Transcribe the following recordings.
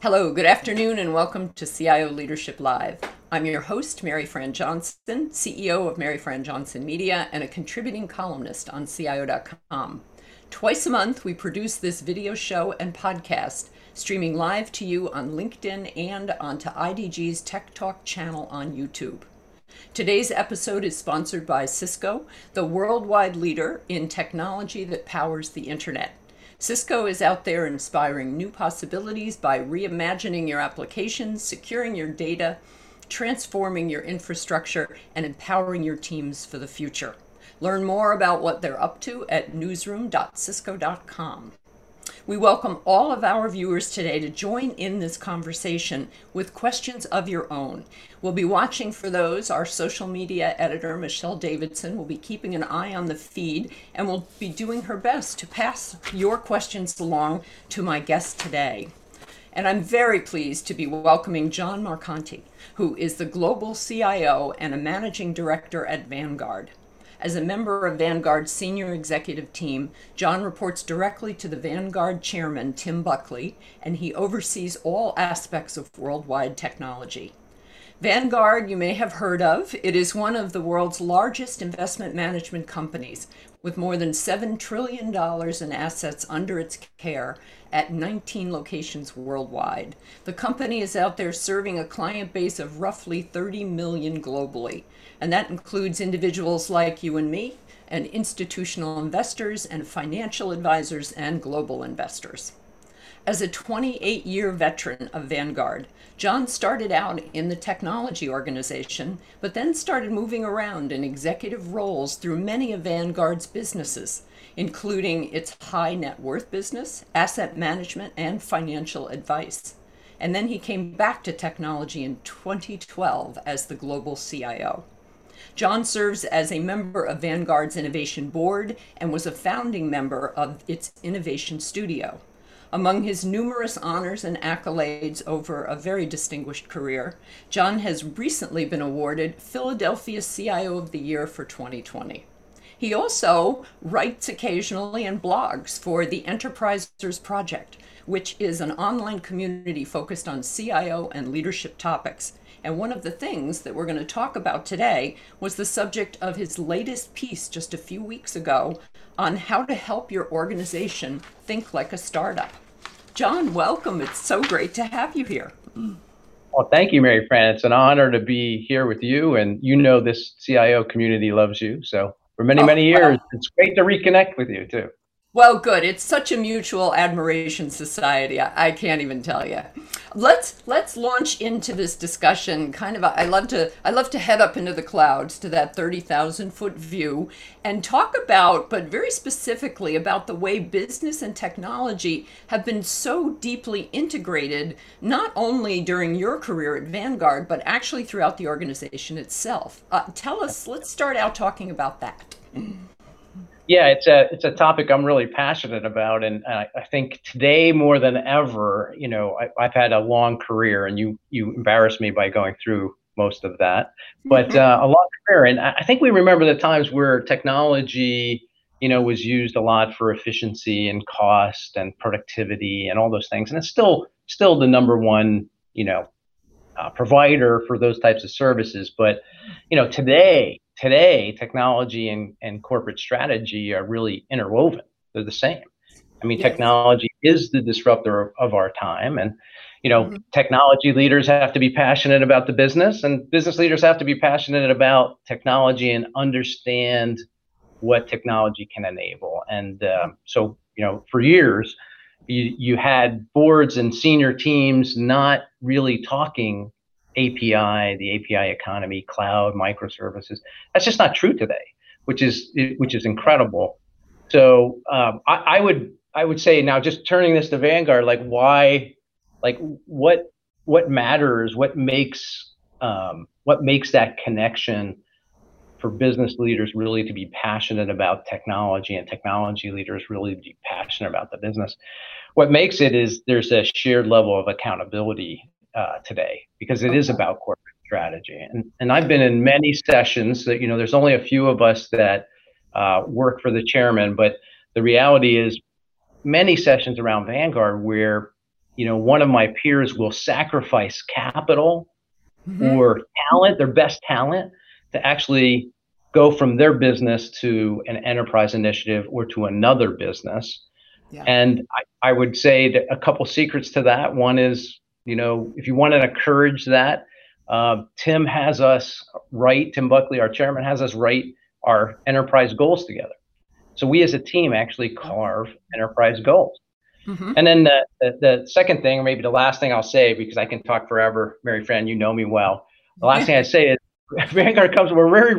Hello, good afternoon, and welcome to CIO Leadership Live. I'm your host, Mary Fran Johnson, CEO of Mary Fran Johnson Media and a contributing columnist on CIO.com. Twice a month, we produce this video show and podcast, streaming live to you on LinkedIn and onto IDG's Tech Talk channel on YouTube. Today's episode is sponsored by Cisco, the worldwide leader in technology that powers the internet. Cisco is out there inspiring new possibilities by reimagining your applications, securing your data, transforming your infrastructure, and empowering your teams for the future. Learn more about what they're up to at newsroom.cisco.com. We welcome all of our viewers today to join in this conversation with questions of your own. We'll be watching for those. Our social media editor, Michelle Davidson, will be keeping an eye on the feed and will be doing her best to pass your questions along to my guest today. And I'm very pleased to be welcoming John Marcante, who is the global CIO and a managing director at Vanguard. As a member of Vanguard's senior executive team, John reports directly to the Vanguard chairman, Tim Buckley, and he oversees all aspects of worldwide technology. Vanguard, you may have heard of. It is one of the world's largest investment management companies, with more than $7 trillion in assets under its care at 19 locations worldwide. The company is out there serving a client base of roughly 30 million globally and that includes individuals like you and me, and institutional investors and financial advisors and global investors. As a 28 year veteran of Vanguard, John started out in the technology organization, but then started moving around in executive roles through many of Vanguard's businesses, including its high net worth business, asset management, and financial advice. And then he came back to technology in 2012 as the global CIO. John serves as a member of Vanguard's Innovation Board and was a founding member of its Innovation Studio. Among his numerous honors and accolades over a very distinguished career, John has recently been awarded Philadelphia CIO of the Year for 2020. He also writes occasionally and blogs for the Enterprisers Project, which is an online community focused on CIO and leadership topics. And one of the things that we're going to talk about today was the subject of his latest piece just a few weeks ago on how to help your organization think like a startup. John, welcome. It's so great to have you here. Well, thank you, Mary Fran. It's an honor to be here with you. And you know, this CIO community loves you. So, for many, oh, many years, well. it's great to reconnect with you, too. Well, good. It's such a mutual admiration society. I, I, can't even tell you. Let's let's launch into this discussion. Kind of, I love to I love to head up into the clouds to that thirty thousand foot view and talk about, but very specifically about the way business and technology have been so deeply integrated, not only during your career at Vanguard, but actually throughout the organization itself. Uh, tell us. Let's start out talking about that. Yeah, it's a it's a topic I'm really passionate about, and I, I think today more than ever, you know, I, have had a long career, and you you embarrassed me by going through most of that, but mm-hmm. uh, a long career, and I think we remember the times where technology, you know, was used a lot for efficiency and cost and productivity and all those things, and it's still still the number one, you know, uh, provider for those types of services. But you know, today today technology and, and corporate strategy are really interwoven they're the same i mean yes. technology is the disruptor of our time and you know mm-hmm. technology leaders have to be passionate about the business and business leaders have to be passionate about technology and understand what technology can enable and uh, so you know for years you, you had boards and senior teams not really talking API, the API economy, cloud, microservices. That's just not true today, which is which is incredible. So um, I, I, would I would say now just turning this to Vanguard, like why, like what what matters, what makes um, what makes that connection for business leaders really to be passionate about technology and technology leaders really to be passionate about the business. What makes it is there's a shared level of accountability uh, today because it is about corporate strategy. And, and I've been in many sessions that, you know, there's only a few of us that uh, work for the chairman, but the reality is many sessions around Vanguard where you know, one of my peers will sacrifice capital mm-hmm. or talent, their best talent, to actually go from their business to an enterprise initiative or to another business. Yeah. And I, I would say that a couple secrets to that. One is, you know, if you want to encourage that, uh, Tim has us write, Tim Buckley, our chairman, has us write our enterprise goals together. So we as a team actually carve enterprise goals. Mm-hmm. And then the, the, the, second thing, or maybe the last thing I'll say, because I can talk forever, Mary Fran, you know me well. The last thing I say is Vanguard comes from a very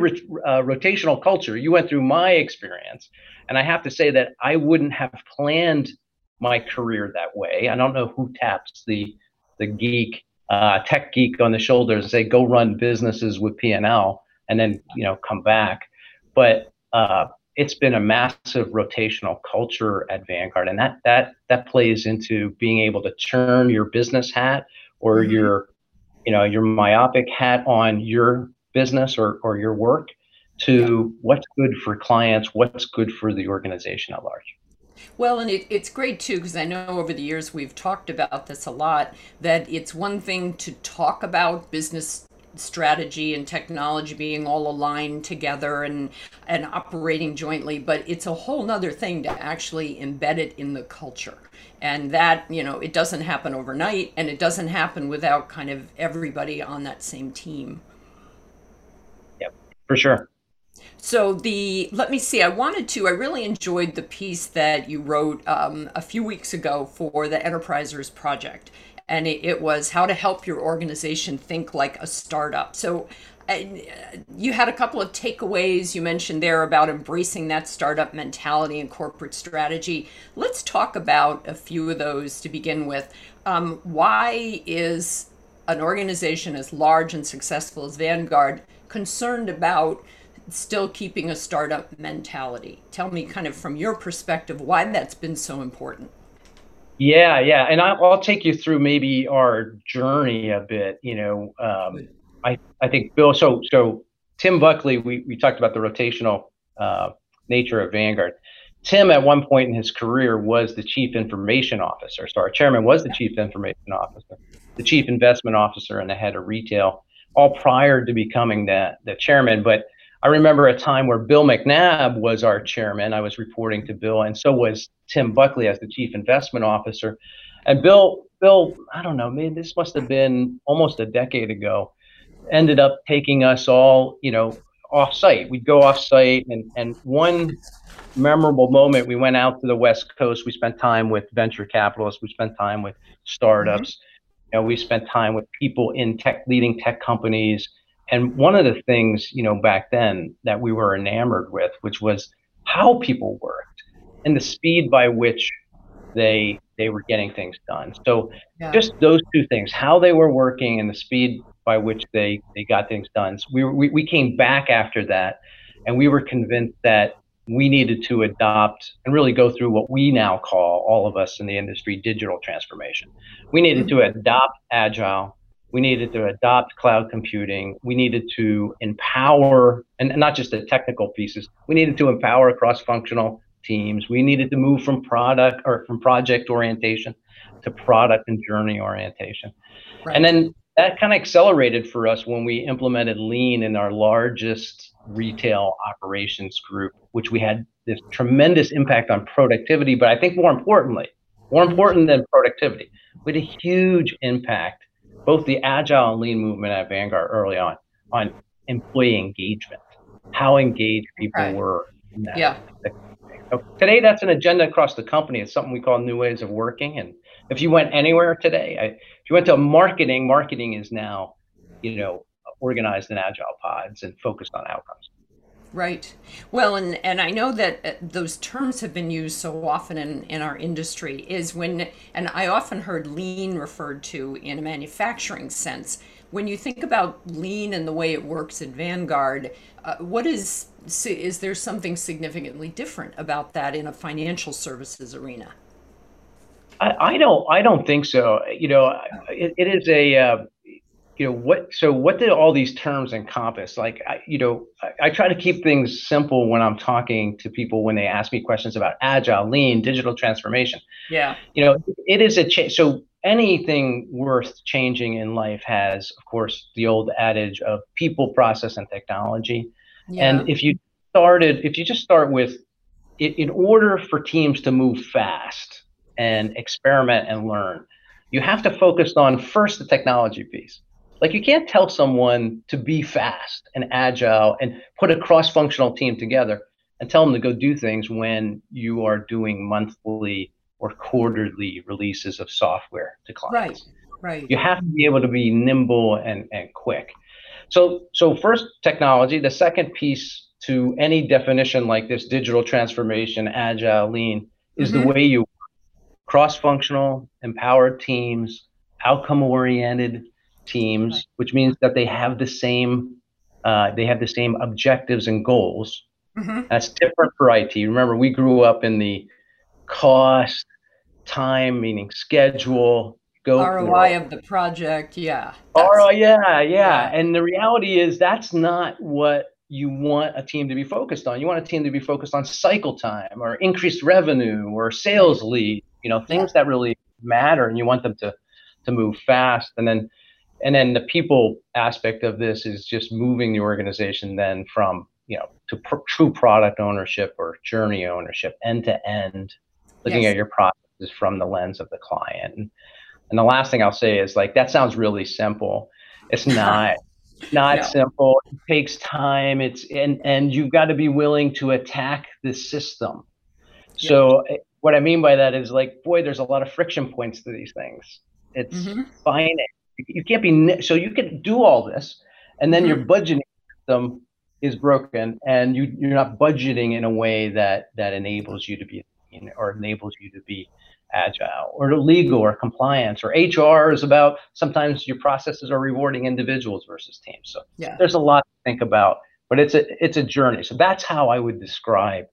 uh, rotational culture. You went through my experience, and I have to say that I wouldn't have planned my career that way. I don't know who taps the the geek, uh, tech geek on the shoulders and say, "Go run businesses with P and L," and then you know come back. But uh, it's been a massive rotational culture at Vanguard, and that that that plays into being able to turn your business hat or mm-hmm. your you know your myopic hat on your business or or your work to what's good for clients, what's good for the organization at large. Well, and it, it's great too, because I know over the years we've talked about this a lot, that it's one thing to talk about business strategy and technology being all aligned together and and operating jointly but it's a whole nother thing to actually embed it in the culture. And that you know it doesn't happen overnight and it doesn't happen without kind of everybody on that same team. Yep for sure so the let me see i wanted to i really enjoyed the piece that you wrote um, a few weeks ago for the enterprisers project and it, it was how to help your organization think like a startup. So uh, you had a couple of takeaways you mentioned there about embracing that startup mentality and corporate strategy. Let's talk about a few of those to begin with. Um, why is an organization as large and successful as Vanguard concerned about still keeping a startup mentality? Tell me, kind of from your perspective, why that's been so important. Yeah, yeah, and I'll, I'll take you through maybe our journey a bit. You know, um, I I think Bill. So so Tim Buckley, we we talked about the rotational uh, nature of Vanguard. Tim, at one point in his career, was the chief information officer. So our chairman was the chief information officer, the chief investment officer, and the head of retail, all prior to becoming the the chairman. But I remember a time where Bill McNabb was our chairman. I was reporting to Bill, and so was Tim Buckley as the chief investment officer. And Bill, Bill, I don't know, man, this must have been almost a decade ago. Ended up taking us all, you know, off site. We'd go off site, and and one memorable moment, we went out to the West Coast. We spent time with venture capitalists. We spent time with startups. Mm-hmm. You know, we spent time with people in tech, leading tech companies and one of the things, you know, back then that we were enamored with, which was how people worked and the speed by which they they were getting things done. So yeah. just those two things, how they were working and the speed by which they they got things done. So we, we we came back after that, and we were convinced that we needed to adopt and really go through what we now call all of us in the industry digital transformation. We needed mm-hmm. to adopt agile we needed to adopt cloud computing. We needed to empower, and not just the technical pieces, we needed to empower cross functional teams. We needed to move from product or from project orientation to product and journey orientation. Right. And then that kind of accelerated for us when we implemented lean in our largest retail operations group, which we had this tremendous impact on productivity. But I think more importantly, more important than productivity, we had a huge impact both the agile and lean movement at Vanguard early on on employee engagement, how engaged people right. were. yeah. So today, that's an agenda across the company. It's something we call new ways of working. And if you went anywhere today, I, if you went to marketing, marketing is now, you know, organized in agile pods and focused on outcomes. Right. Well, and, and I know that uh, those terms have been used so often in, in our industry is when, and I often heard lean referred to in a manufacturing sense. When you think about lean and the way it works at Vanguard, uh, what is, is there something significantly different about that in a financial services arena? I, I don't, I don't think so. You know, it, it is a, uh, you know what so what do all these terms encompass like I, you know I, I, try to keep things simple when i'm talking to people when they ask me questions about agile lean digital transformation yeah you know it is a change so anything worth changing in life has, of course, the old adage of people, process, and technology. Yeah. And if you started, if you just start with, in order for teams to move fast and experiment and learn, you have to focus on first the technology piece. Like you can't tell someone to be fast and agile and put a cross-functional team together and tell them to go do things when you are doing monthly or quarterly releases of software to clients. Right. Right. You have to be able to be nimble and, and quick. So so first technology, the second piece to any definition like this digital transformation, agile, lean is mm-hmm. the way you cross-functional, empowered teams, outcome-oriented teams, which means that they have the same uh, they have the same objectives and goals. Mm-hmm. That's different for IT. Remember, we grew up in the cost, time, meaning schedule, go ROI of the project. Yeah. ROI, yeah, yeah, yeah. And the reality is that's not what you want a team to be focused on. You want a team to be focused on cycle time or increased revenue or sales lead, you know, things that really matter and you want them to to move fast. And then and then the people aspect of this is just moving the organization then from, you know, to pr- true product ownership or journey ownership end to end looking yes. at your processes from the lens of the client. And, and the last thing I'll say is like that sounds really simple. It's not not no. simple. It takes time. It's and and you've got to be willing to attack the system. Yeah. So eh, what I mean by that is like, boy, there's a lot of friction points to these things. It's mm-hmm. finance. You can't be so you can do all this, and then mm-hmm. your budgeting system is broken, and you you're not budgeting in a way that that enables you to be or enables you to be agile or legal or compliance or HR is about sometimes your processes are rewarding individuals versus teams. So yeah. there's a lot to think about, but it's a it's a journey. So that's how I would describe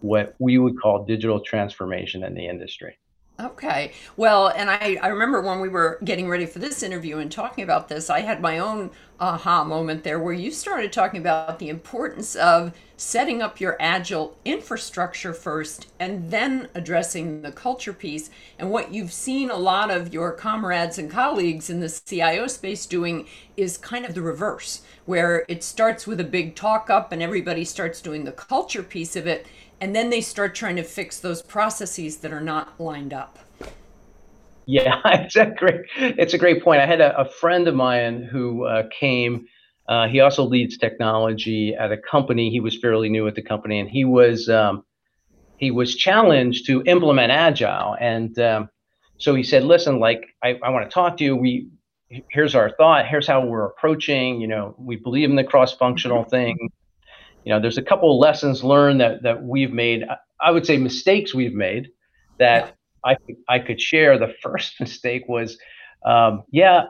what we would call digital transformation in the industry. Okay. Well, and I, I remember when we were getting ready for this interview and talking about this, I had my own aha moment there where you started talking about the importance of setting up your agile infrastructure first and then addressing the culture piece. And what you've seen a lot of your comrades and colleagues in the CIO space doing is kind of the reverse, where it starts with a big talk up and everybody starts doing the culture piece of it and then they start trying to fix those processes that are not lined up. Yeah, it's a great it's a great point. I had a, a friend of mine who uh, came. Uh, he also leads technology at a company. He was fairly new at the company, and he was um, he was challenged to implement agile. And um, so he said, "Listen, like I, I want to talk to you. We here's our thought. Here's how we're approaching. You know, we believe in the cross functional mm-hmm. thing you know, there's a couple of lessons learned that that we've made. I would say mistakes we've made that yeah. I I could share. The first mistake was, um, yeah,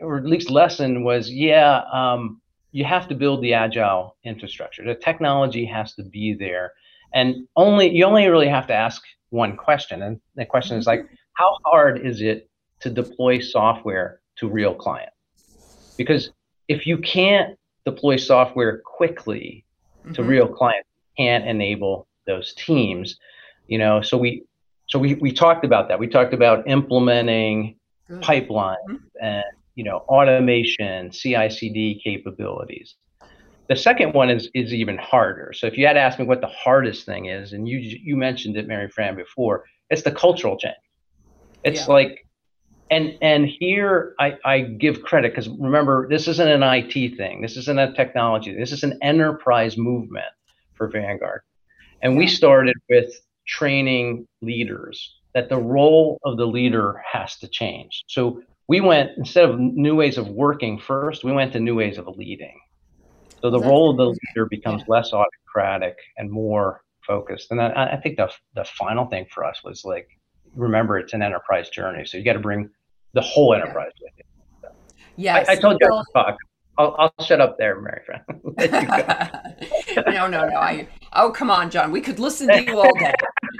or at least lesson was, yeah, um, you have to build the agile infrastructure. The technology has to be there, and only you only really have to ask one question, and the question is like, how hard is it to deploy software to real clients? Because if you can't deploy software quickly mm-hmm. to real clients can't enable those teams you know so we so we, we talked about that we talked about implementing Good. pipelines mm-hmm. and you know automation ci-cd capabilities the second one is is even harder so if you had asked me what the hardest thing is and you you mentioned it mary fran before it's the cultural change it's yeah. like and and here I, I give credit because remember this isn't an IT thing. This isn't a technology. This is an enterprise movement for Vanguard, and we started with training leaders that the role of the leader has to change. So we went instead of new ways of working first, we went to new ways of leading. So the role of the leader becomes less autocratic and more focused. And I, I think the the final thing for us was like remember it's an enterprise journey. So you got to bring the whole enterprise with you. So yes. I, I told you well, to talk. I'll, I'll shut up there, Mary Fran. no, no, no. I oh come on, John. We could listen to you all day.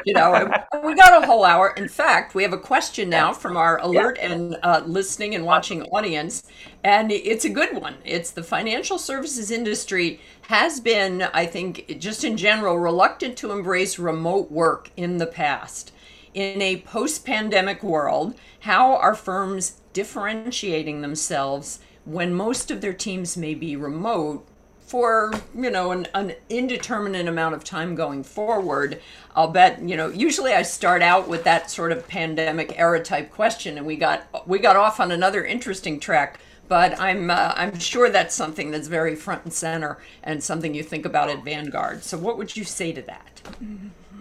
You know, we got a whole hour. In fact, we have a question now from our alert yeah. and uh, listening and watching audience, and it's a good one. It's the financial services industry has been, I think, just in general, reluctant to embrace remote work in the past. In a post pandemic world, how are firms differentiating themselves when most of their teams may be remote for you know an, an, indeterminate amount of time going forward? I'll bet you know usually i start out with that sort of pandemic era type question and we got we got off on another interesting track but i'm uh, i'm sure that's something that's very front and center and something you think about at vanguard. So what would you say to that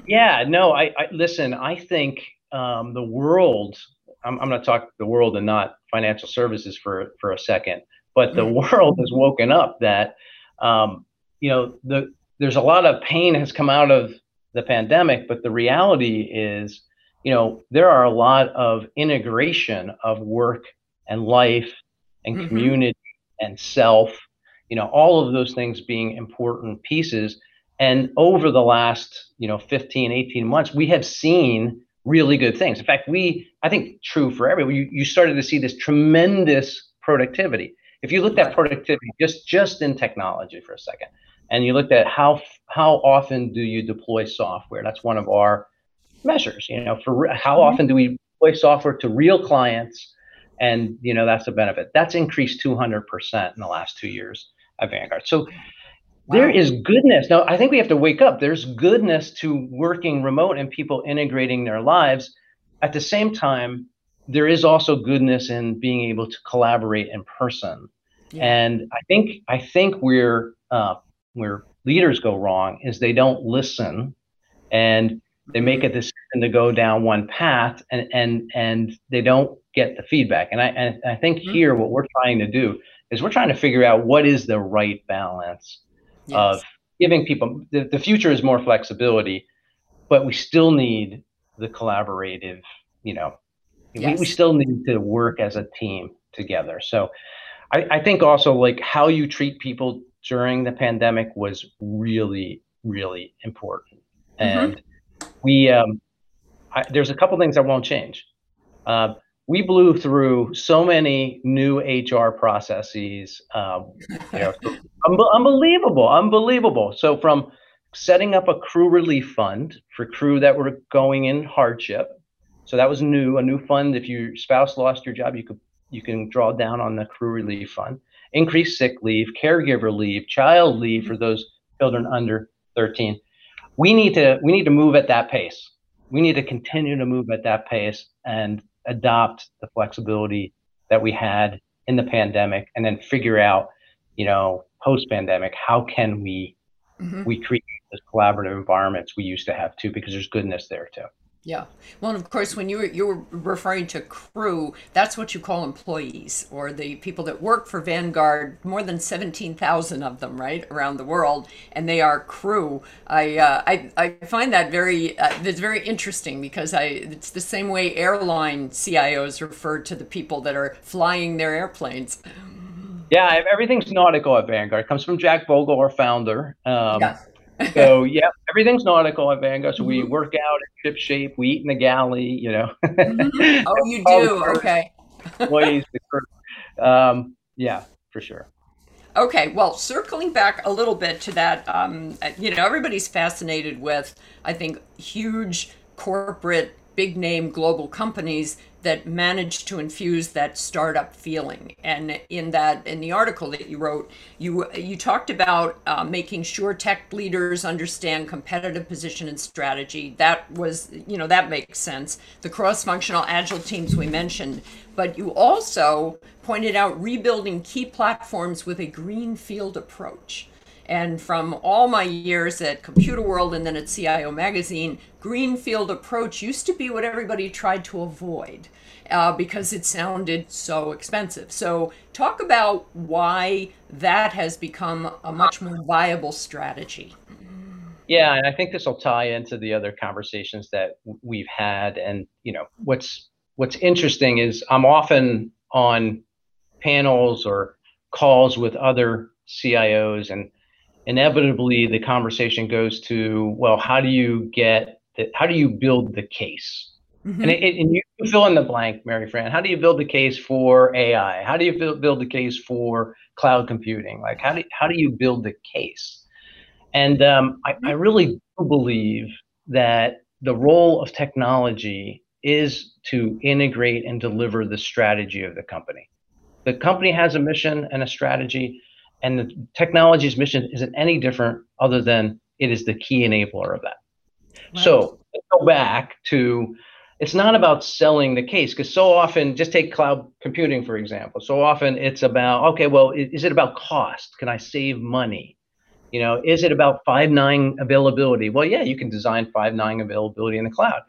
yeah no i, I listen i think um, the world i'm, I'm going to talk the world and not financial services for for a second but the mm-hmm. world has woken up that um, you know, the, there's a lot of pain has come out of the pandemic, but the reality is, you know, there are a lot of integration of work and life and mm-hmm. community and self, you know, all of those things being important pieces. And over the last, you know, 15, 18 months, we have seen really good things. In fact, we, I think true for everyone, you, you started to see this tremendous productivity. If you looked at productivity just just in technology for a second, and you looked at how how often do you deploy software? That's one of our measures. You know, for how often do we deploy software to real clients? And you know that's a benefit. That's increased 200% in the last two years at Vanguard. So Wow. there is goodness. Now, I think we have to wake up. There's goodness to working remote and people integrating their lives. At the same time, there is also goodness in being able to collaborate in person. Yeah. And I think I think where uh, where leaders go wrong is they don't listen, and they make a decision to go down one path, and and and they don't get the feedback. And I and I think mm-hmm. here what we're trying to do is we're trying to figure out what is the right balance yes. of giving people the, the future is more flexibility, but we still need the collaborative, you know, Yes. We, we still need to work as a team together. So I, I think also like how you treat people during the pandemic was really, really important. Mm-hmm. And we, um, I, there's a couple things that won't change. Uh, we blew through so many new HR processes, um, you know, un- unbelievable, unbelievable. So from setting up a crew relief fund for crew that were going in hardship, so that was new, a new fund. If your spouse lost your job, you could you can draw down on the crew relief fund. Increased sick leave, caregiver leave, child leave for those children under 13. We need to we need to move at that pace. We need to continue to move at that pace and adopt the flexibility that we had in the pandemic and then figure out, you know, post pandemic, how can we mm-hmm. we create those collaborative environments we used to have too, because there's goodness there too. Yeah. Well, of course, when you were, you were referring to crew, that's what you call employees or the people that work for Vanguard, more than 17,000 of them, right, around the world, and they are crew. I, uh, I, I find that very, uh, it's very interesting because I, it's the same way airline CIOs refer to the people that are flying their airplanes. Yeah, everything's nautical at Vanguard. It comes from Jack Bogle, our founder. Um, yes so yeah, everything's nautical at Vanguard. So we mm-hmm. work out in ship shape. We eat in the galley. You know. mm-hmm. Oh, you do. okay. Employees, um, yeah, for sure. Okay, well, circling back a little bit to that, um, you know, everybody's fascinated with, I think, huge corporate, big name global companies that managed to infuse that startup feeling. And in that, in the article that you wrote, you you talked about uh, making sure tech leaders understand competitive position and strategy. That was, you know, that makes sense. The cross-functional agile teams we mentioned, but you also pointed out rebuilding key platforms with a greenfield approach. And from all my years at Computer World and then at CIO Magazine, greenfield approach used to be what everybody tried to avoid uh, because it sounded so expensive. So, talk about why that has become a much more viable strategy. Yeah, and I think this will tie into the other conversations that we've had. And you know, what's what's interesting is I'm often on panels or calls with other CIOs and inevitably the conversation goes to, well, how do you get, the, how do you build the case? Mm-hmm. And, it, and you fill in the blank, Mary Fran. How do you build the case for AI? How do you build, build the case for cloud computing? Like, how do, how do you build the case? And um, I, I really do believe that the role of technology is to integrate and deliver the strategy of the company. The company has a mission and a strategy, and the technology's mission isn't any different other than it is the key enabler of that. Right. So go back to it's not about selling the case because so often just take cloud computing for example. So often it's about okay well is it about cost? Can i save money? You know is it about five nine availability? Well yeah you can design five nine availability in the cloud.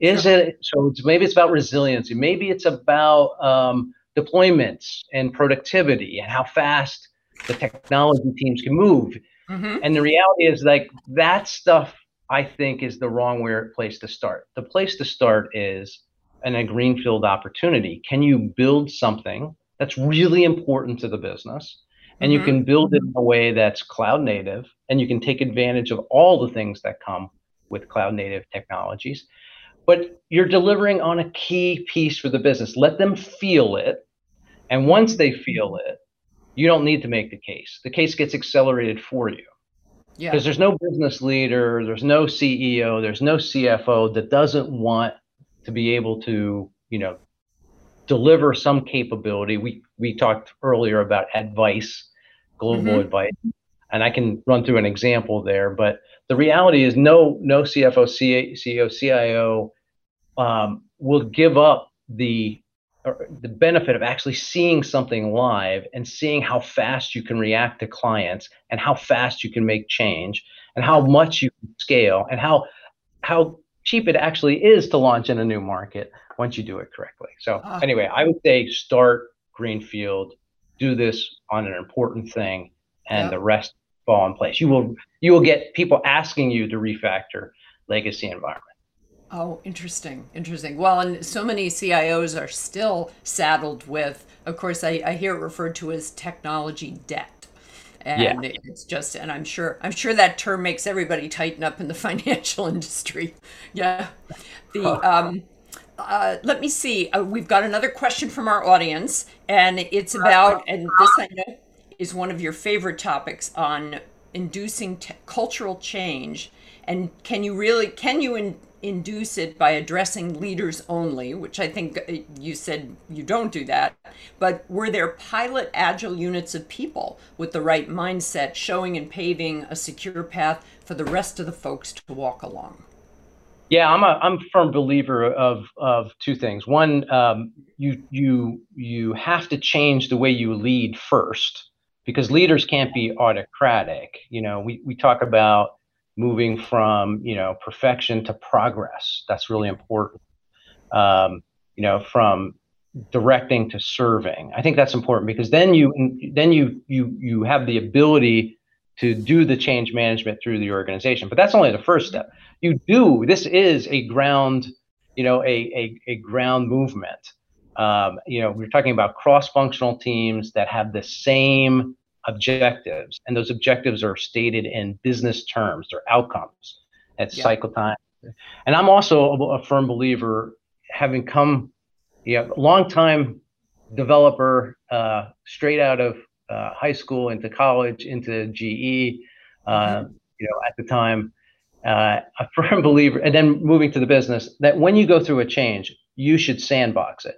Is it so it's, maybe it's about resiliency. Maybe it's about um, deployments and productivity and how fast the technology teams can move mm-hmm. and the reality is like that stuff I think is the wrong place to start. The place to start is in a greenfield opportunity. Can you build something that's really important to the business? And mm-hmm. you can build it in a way that's cloud native and you can take advantage of all the things that come with cloud native technologies. But you're delivering on a key piece for the business. Let them feel it. And once they feel it, you don't need to make the case. The case gets accelerated for you. Yeah. Because there's no business leader, there's no CEO, there's no CFO that doesn't want to be able to, you know, deliver some capability. We we talked earlier about advice, global mm-hmm. advice, and I can run through an example there. But the reality is, no no CFO, CEO, CIO um, will give up the the benefit of actually seeing something live and seeing how fast you can react to clients and how fast you can make change and how much you can scale and how how cheap it actually is to launch in a new market once you do it correctly. So uh, anyway, I would say start greenfield, do this on an important thing, and the rest fall in place. You will you will get people asking you to refactor legacy environment. Oh, interesting. Interesting. Well, and so many CIOs are still saddled with, of course, I, I hear it referred to as technology debt. And yeah. it's just, and I'm sure, I'm sure that term makes everybody tighten up in the financial industry. Yeah. The, um, uh, let me see. Uh, we've got another question from our audience, and it's about, and this I know is one of your favorite topics on inducing t- cultural change. And can you really, can you in, induce it by addressing leaders only, which I think uh, you said you don't do that, but were there pilot agile units of people with the right mindset showing and paving a secure path for the rest of the folks to walk along? Yeah, I'm a I'm a firm believer of of two things. One, um, you you you have to change the way you lead first because leaders can't be autocratic. You know, we we talk about moving from you know perfection to progress. That's really important. Um, you know, from directing to serving. I think that's important because then you then you you you have the ability to do the change management through the organization. But that's only the first step. You do this is a ground, you know, a a, a ground movement. Um, you know, we're talking about cross-functional teams that have the same objectives, and those objectives are stated in business terms or outcomes. at yeah. cycle time. And I'm also a, a firm believer, having come, yeah, you know, long time developer, uh, straight out of uh, high school into college into GE, uh, mm-hmm. you know, at the time, uh, a firm believer, and then moving to the business, that when you go through a change, you should sandbox it.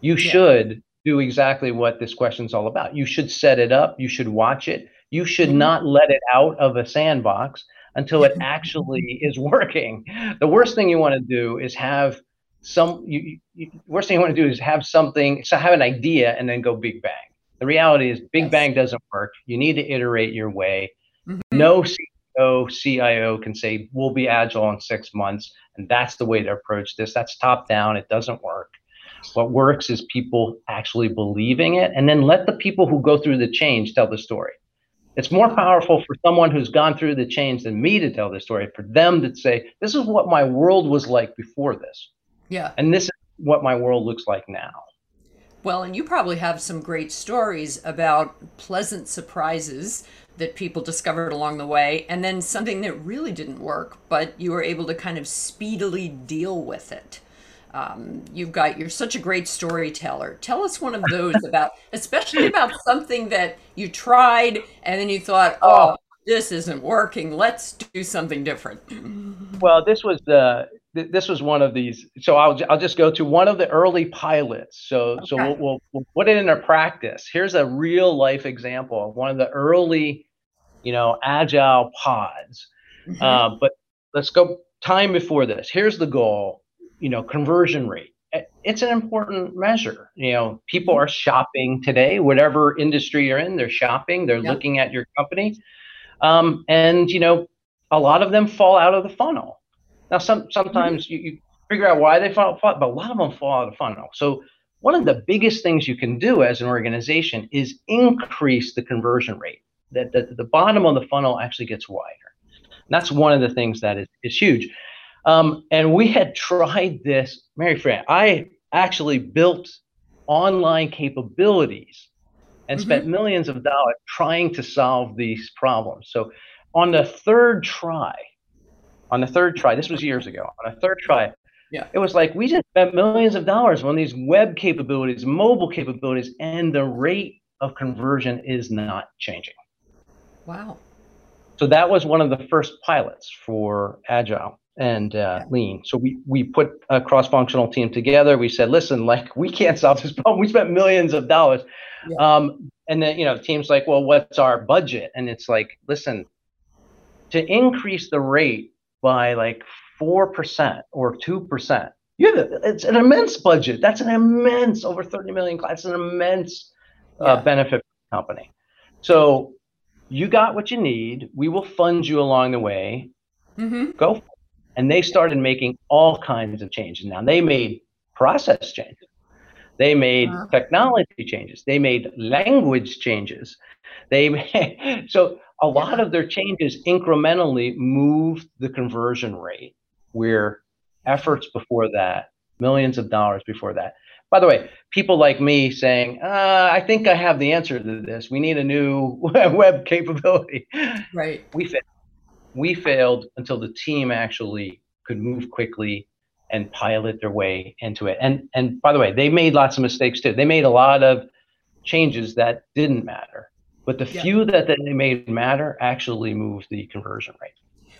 You yeah. should do exactly what this question is all about. You should set it up, you should watch it, you should mm-hmm. not let it out of a sandbox until it actually is working. The worst thing you want to do is have some you, you, worst thing you want to do is have something so have an idea and then go big bang. The reality is big yes. bang doesn't work. You need to iterate your way. Mm-hmm. No CEO, CIO can say we'll be agile in 6 months and that's the way to approach this. That's top down. It doesn't work. What works is people actually believing it, and then let the people who go through the change tell the story. It's more powerful for someone who's gone through the change than me to tell the story, for them to say, This is what my world was like before this. Yeah. And this is what my world looks like now. Well, and you probably have some great stories about pleasant surprises that people discovered along the way, and then something that really didn't work, but you were able to kind of speedily deal with it. Um, you've got you're such a great storyteller. Tell us one of those about, especially about something that you tried and then you thought, oh, this isn't working. Let's do something different. Well, this was the this was one of these. So I'll I'll just go to one of the early pilots. So okay. so we'll, we'll, we'll put it into practice. Here's a real life example of one of the early, you know, agile pods. Mm-hmm. Uh, but let's go time before this. Here's the goal. You know, conversion rate. It's an important measure. You know, people mm-hmm. are shopping today, whatever industry you're in, they're shopping. They're yep. looking at your company, um, and you know, a lot of them fall out of the funnel now, some sometimes you, you figure out why they fall, fall, but a lot of them fall out of the funnel. So one of the biggest things you can do as an organization is increase the conversion rate. That the, the bottom of the funnel actually gets wider. And that's one of the things that is, is huge. Um, and we had tried this, Mary Fran. I actually built online capabilities and mm-hmm. spent millions of dollars trying to solve these problems. So on the third try, on the third try, this was years ago, on a third try, yeah. It was like we just spent millions of dollars on these web capabilities, mobile capabilities, and the rate of conversion is not changing. Wow. So that was one of the first pilots for Agile and uh, Lean. So we we put a cross-functional team together. We said, listen, like we can't solve this problem. We spent millions of dollars. Yeah. Um, and then you know, the team's like, well, what's our budget? And it's like, listen, to increase the rate by like 4% or 2%. You have it's an immense budget. That's an immense over 30 million. That's an immense uh, yeah. benefit for the company. So you got what you need. We will fund you along the way. Mm-hmm. Go. And they started making all kinds of changes. Now they made process changes. They made uh-huh. technology changes. They made language changes. They made, so a lot of their changes incrementally moved the conversion rate where efforts before that, millions of dollars before that. By the way, people like me saying, uh, I think I have the answer to this. We need a new web capability. Right. We failed. We failed until the team actually could move quickly and pilot their way into it. And and by the way, they made lots of mistakes too. They made a lot of changes that didn't matter. But the yeah. few that, that they made matter actually moved the conversion rate.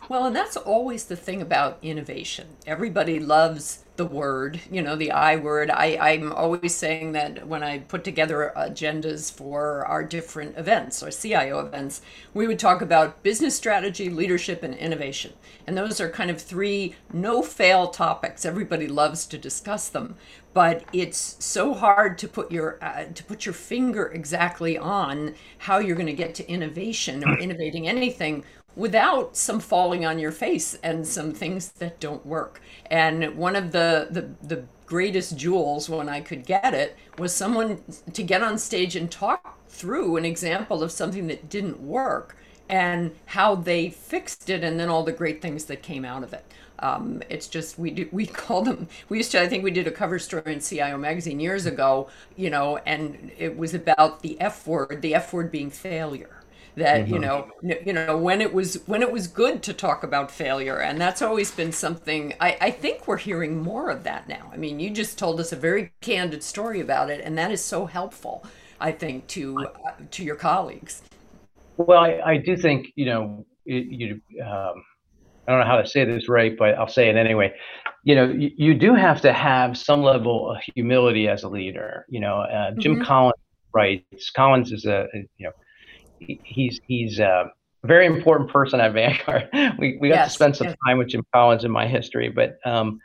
Well, and that's always the thing about innovation. Everybody loves the word, you know, the I word. I, I'm always saying that when I put together agendas for our different events or CIO events, we would talk about business strategy, leadership, and innovation. And those are kind of three no fail topics. Everybody loves to discuss them, but it's so hard to put your uh, to put your finger exactly on how you're going to get to innovation or innovating anything without some falling on your face and some things that don't work. And one of the, the, the greatest jewels when I could get it was someone to get on stage and talk through an example of something that didn't work and how they fixed it and then all the great things that came out of it. Um, it's just we do we call them we used to I think we did a cover story in CIO magazine years ago you know and it was about the F word the F word being failure that mm-hmm. you know you know when it was when it was good to talk about failure and that's always been something I, I think we're hearing more of that now i mean you just told us a very candid story about it and that is so helpful i think to uh, to your colleagues well i, I do think you know it, you um, i don't know how to say this right but i'll say it anyway you know you, you do have to have some level of humility as a leader you know uh, jim mm-hmm. collins writes collins is a, a you know he's he's a very important person at Vanguard. we we got yes, to spend some yes. time with Jim Collins in my history, but um,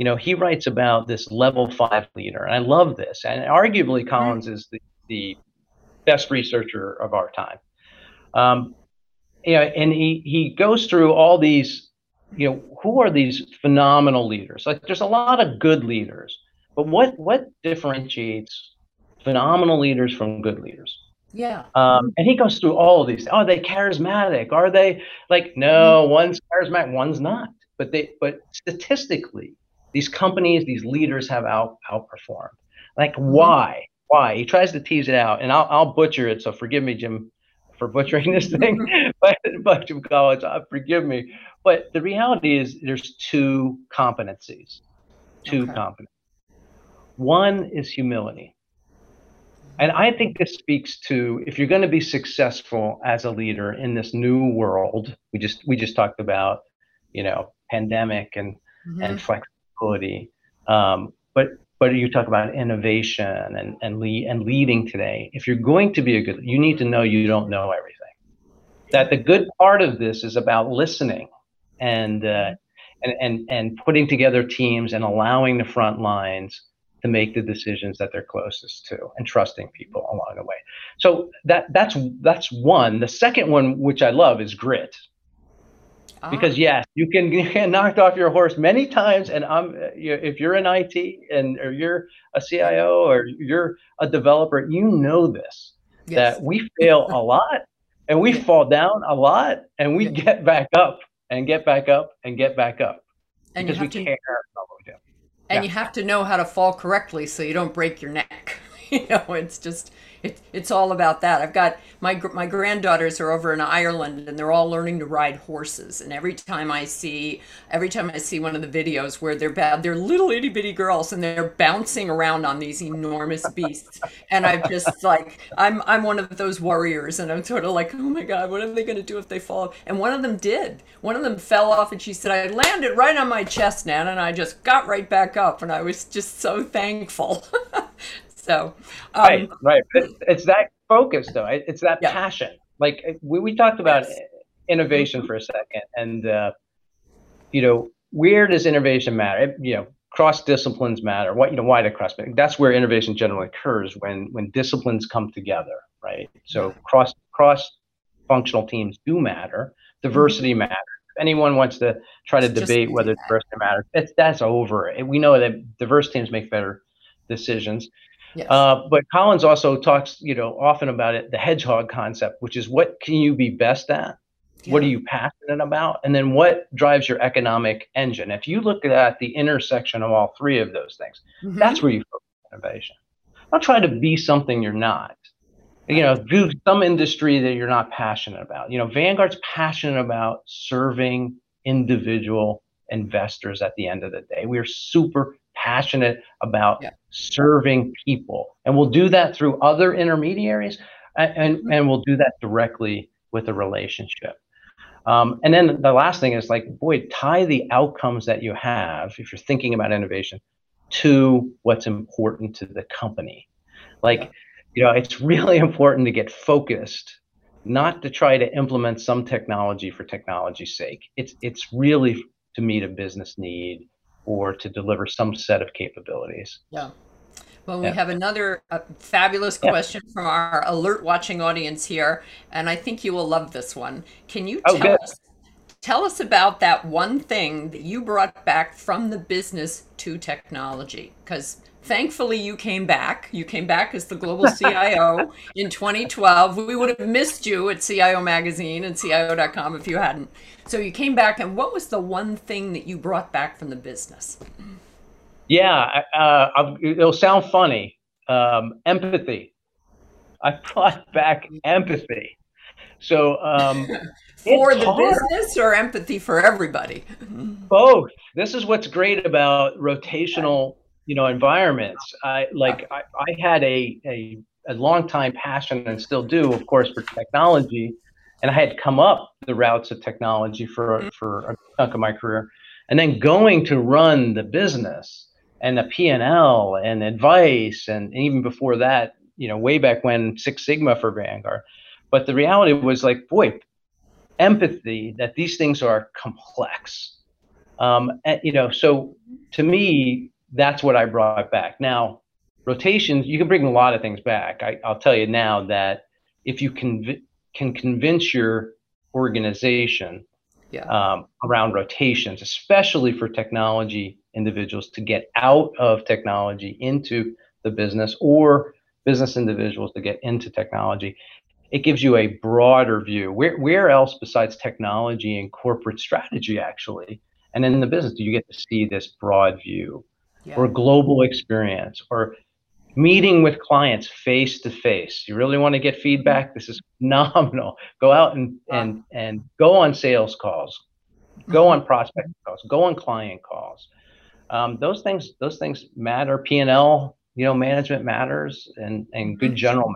you know, he writes about this level five leader, and I love this. And arguably. Collins is the, the best researcher of our time. Um, you know, and he he goes through all these, you know, who are these phenomenal leaders? Like, there's a lot of good leaders, but what what differentiates phenomenal leaders from good leaders? Yeah. Um, and he goes through all of these. Are they charismatic? Are they like no? Mm-hmm. One's charismatic, one's not. But they, but statistically, these companies, these leaders have out outperformed. Like mm-hmm. why? Why? He tries to tease it out, and I'll I'll butcher it. So forgive me, Jim, for butchering this thing. but but Jim Collins, uh, forgive me. But the reality is, there's two competencies. Two okay. competencies. One is humility And I think this speaks to if you're going to be successful as a leader in this new world, we just we just talked about, you know, pandemic and mm-hmm. and flexibility. Um, but but you talk about innovation and and lead and leading today. If you're going to be a good, you need to know you don't know everything. That the good part of this is about listening and uh, and and and putting together teams and allowing the front lines to make the decisions that they're closest to and trusting people along the way. So that that's that's one. The second one, which I love, is grit. Ah. Because yes, you can get knocked off your horse many times, and I'm if you're in IT and or you're a CIO or you're a developer, you know this yes. that we fail a lot and we fall down a lot and we get back up and get back up and get back up and because we to, care about what we do. And yeah. you have to know how to fall correctly so you don't break your neck. you know, it's just it, it's all about that. I've got my my granddaughters are over in Ireland and they're all learning to ride horses. And every time I see every time I see one of the videos where they're bad, they're little itty bitty girls and they're bouncing around on these enormous beasts. and I'm just like I'm I'm one of those warriors and I'm sort of like, oh my god, what are they going to do if they fall? And one of them did. One of them fell off and she said, I landed right on my chest, Nan, and I just got right back up and I was just so thankful. So, um, right, right. It's, it's, that focus, though. It's that yeah. passion. Like we, we talked about yes. innovation for a second, and uh, you know, where does innovation matter? It, you know, cross disciplines matter. What you know, why do cross? That's where innovation generally occurs when when disciplines come together, right? So cross cross functional teams do matter. Diversity mm-hmm. matters If anyone wants to try to it's debate whether diversity matters, it's, that's over. We know that diverse teams make better decisions. Yes. Uh, but Collins also talks, you know, often about it, the hedgehog concept, which is what can you be best at? Yeah. What are you passionate about? And then what drives your economic engine? If you look at the intersection of all three of those things, mm-hmm. that's where you focus innovation. Don't try to be something you're not. You know, do some industry that you're not passionate about. You know, Vanguard's passionate about serving individual investors at the end of the day. We're super passionate about yeah. Serving people. And we'll do that through other intermediaries and, and, mm-hmm. and we'll do that directly with a relationship. Um, and then the last thing is like, boy, tie the outcomes that you have, if you're thinking about innovation, to what's important to the company. Like, you know, it's really important to get focused, not to try to implement some technology for technology's sake. It's it's really to meet a business need or to deliver some set of capabilities. Yeah. Well, we yeah. have another uh, fabulous question yeah. from our alert watching audience here, and I think you will love this one. Can you oh, tell us tell us about that one thing that you brought back from the business to technology? Because thankfully you came back. You came back as the global CIO in 2012. We would have missed you at CIO Magazine and CIO.com if you hadn't. So you came back, and what was the one thing that you brought back from the business? Yeah, uh, it'll sound funny. Um, empathy. I brought back empathy. So um, for the hard. business or empathy for everybody? Both. This is what's great about rotational you know environments i like i, I had a, a a long time passion and still do of course for technology and i had come up the routes of technology for for a chunk of my career and then going to run the business and the p&l and advice and, and even before that you know way back when six sigma for vanguard but the reality was like boy empathy that these things are complex um, and, you know so to me that's what I brought back. Now, rotations, you can bring a lot of things back. I, will tell you now that if you can can convince your organization yeah. um, around rotations, especially for technology individuals to get out of technology into the business or business individuals to get into technology, it gives you a broader view. Where, where else besides technology and corporate strategy, actually, and in the business, do you get to see this broad view? yeah. or global experience or meeting with clients face to face. You really want to get feedback? This is phenomenal. Go out and and and go on sales calls, go on prospect calls, go on client calls. Um, those things those things matter. P and L, you know, management matters and, and good mm-hmm. general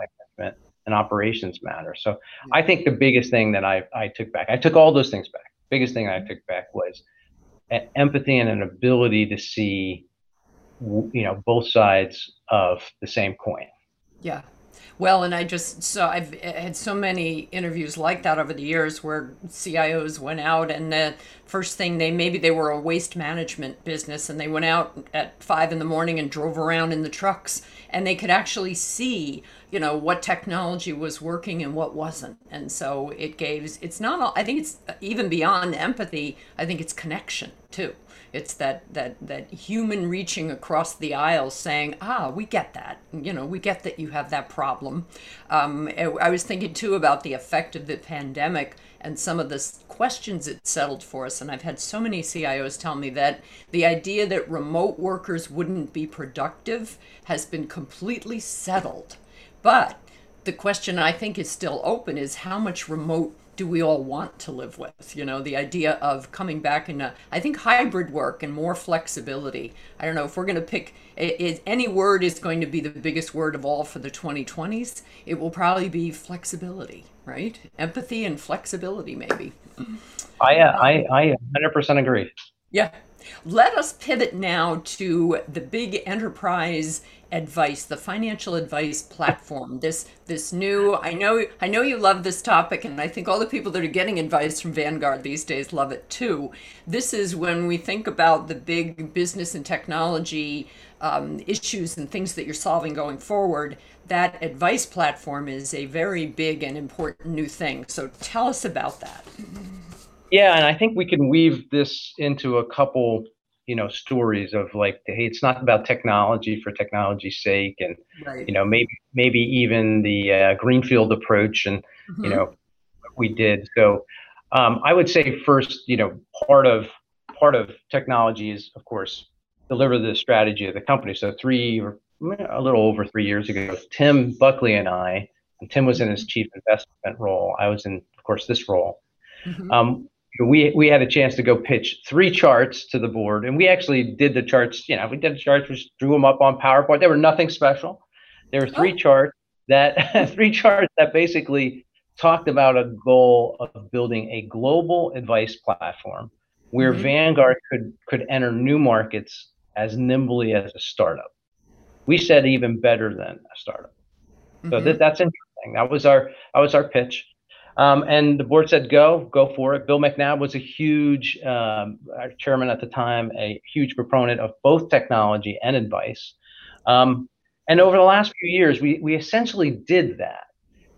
and operations matter. So I think the biggest thing that I, I took back, I took all those things back. Biggest thing I mm-hmm. took back was empathy and an ability to see, you know, both sides of the same coin. Yeah. Well, and I just so I've eh, had so many interviews like that over the years where CIOs went out and the first thing they maybe they were a waste management business and they went out at five in the morning and drove around in the trucks and they could actually see you know what technology was working and what wasn't. And so it gave it's not all, i think it's even beyond empathy i think it's connection too it's that that that human reaching across the aisle, saying, "Ah, we get that. You know, we get that you have that problem." Um, I was thinking too about the effect of the pandemic and some of the questions it settled for us. And I've had so many CIOs tell me that the idea that remote workers wouldn't be productive has been completely settled. But the question I think is still open is how much remote do we all want to live with? You know, the idea of coming back in a, I think hybrid work and more flexibility. I don't know if we're going to pick, it, any word is going to be the biggest word of all for the 2020s. It will probably be flexibility, right? Empathy and flexibility, maybe. I, uh, I, I 100% agree. Yeah. Let us pivot now to the big enterprise advice, the financial advice platform. This this new I know I know you love this topic and I think all the people that are getting advice from Vanguard these days love it too. This is when we think about the big business and technology um, issues and things that you're solving going forward. That advice platform is a very big and important new thing. So tell us about that. Yeah, and I think we can weave this into a couple you know stories of like hey it's not about technology for technology's sake and right. you know maybe maybe even the uh, greenfield approach and mm-hmm. you know we did so um, i would say first you know part of part of technology is of course deliver the strategy of the company so three or a little over three years ago tim buckley and i and tim was in his mm-hmm. chief investment role i was in of course this role mm-hmm. um, we we had a chance to go pitch three charts to the board, and we actually did the charts. You know, we did the charts, we drew them up on PowerPoint. They were nothing special. There were three oh. charts that three charts that basically talked about a goal of building a global advice platform where mm-hmm. Vanguard could could enter new markets as nimbly as a startup. We said even better than a startup. So mm-hmm. that, that's interesting. That was our that was our pitch. Um, and the board said, go, go for it. Bill McNabb was a huge, um, chairman at the time, a huge proponent of both technology and advice. Um, and over the last few years, we, we essentially did that.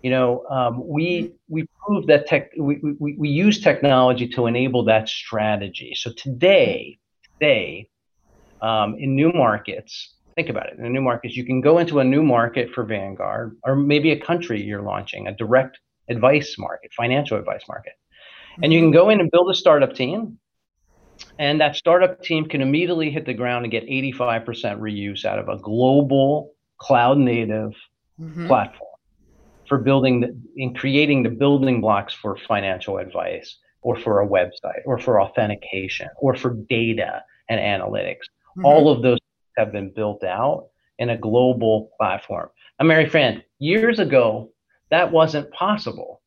You know, um, we we proved that tech we, we, we use technology to enable that strategy. So today, today, um, in new markets, think about it. In new markets, you can go into a new market for Vanguard, or maybe a country you're launching, a direct advice market, financial advice market. And you can go in and build a startup team. And that startup team can immediately hit the ground and get 85% reuse out of a global cloud native mm-hmm. platform for building the, in creating the building blocks for financial advice or for a website or for authentication or for data and analytics. Mm-hmm. All of those have been built out in a global platform. Now, Mary Fran, years ago, that wasn't possible.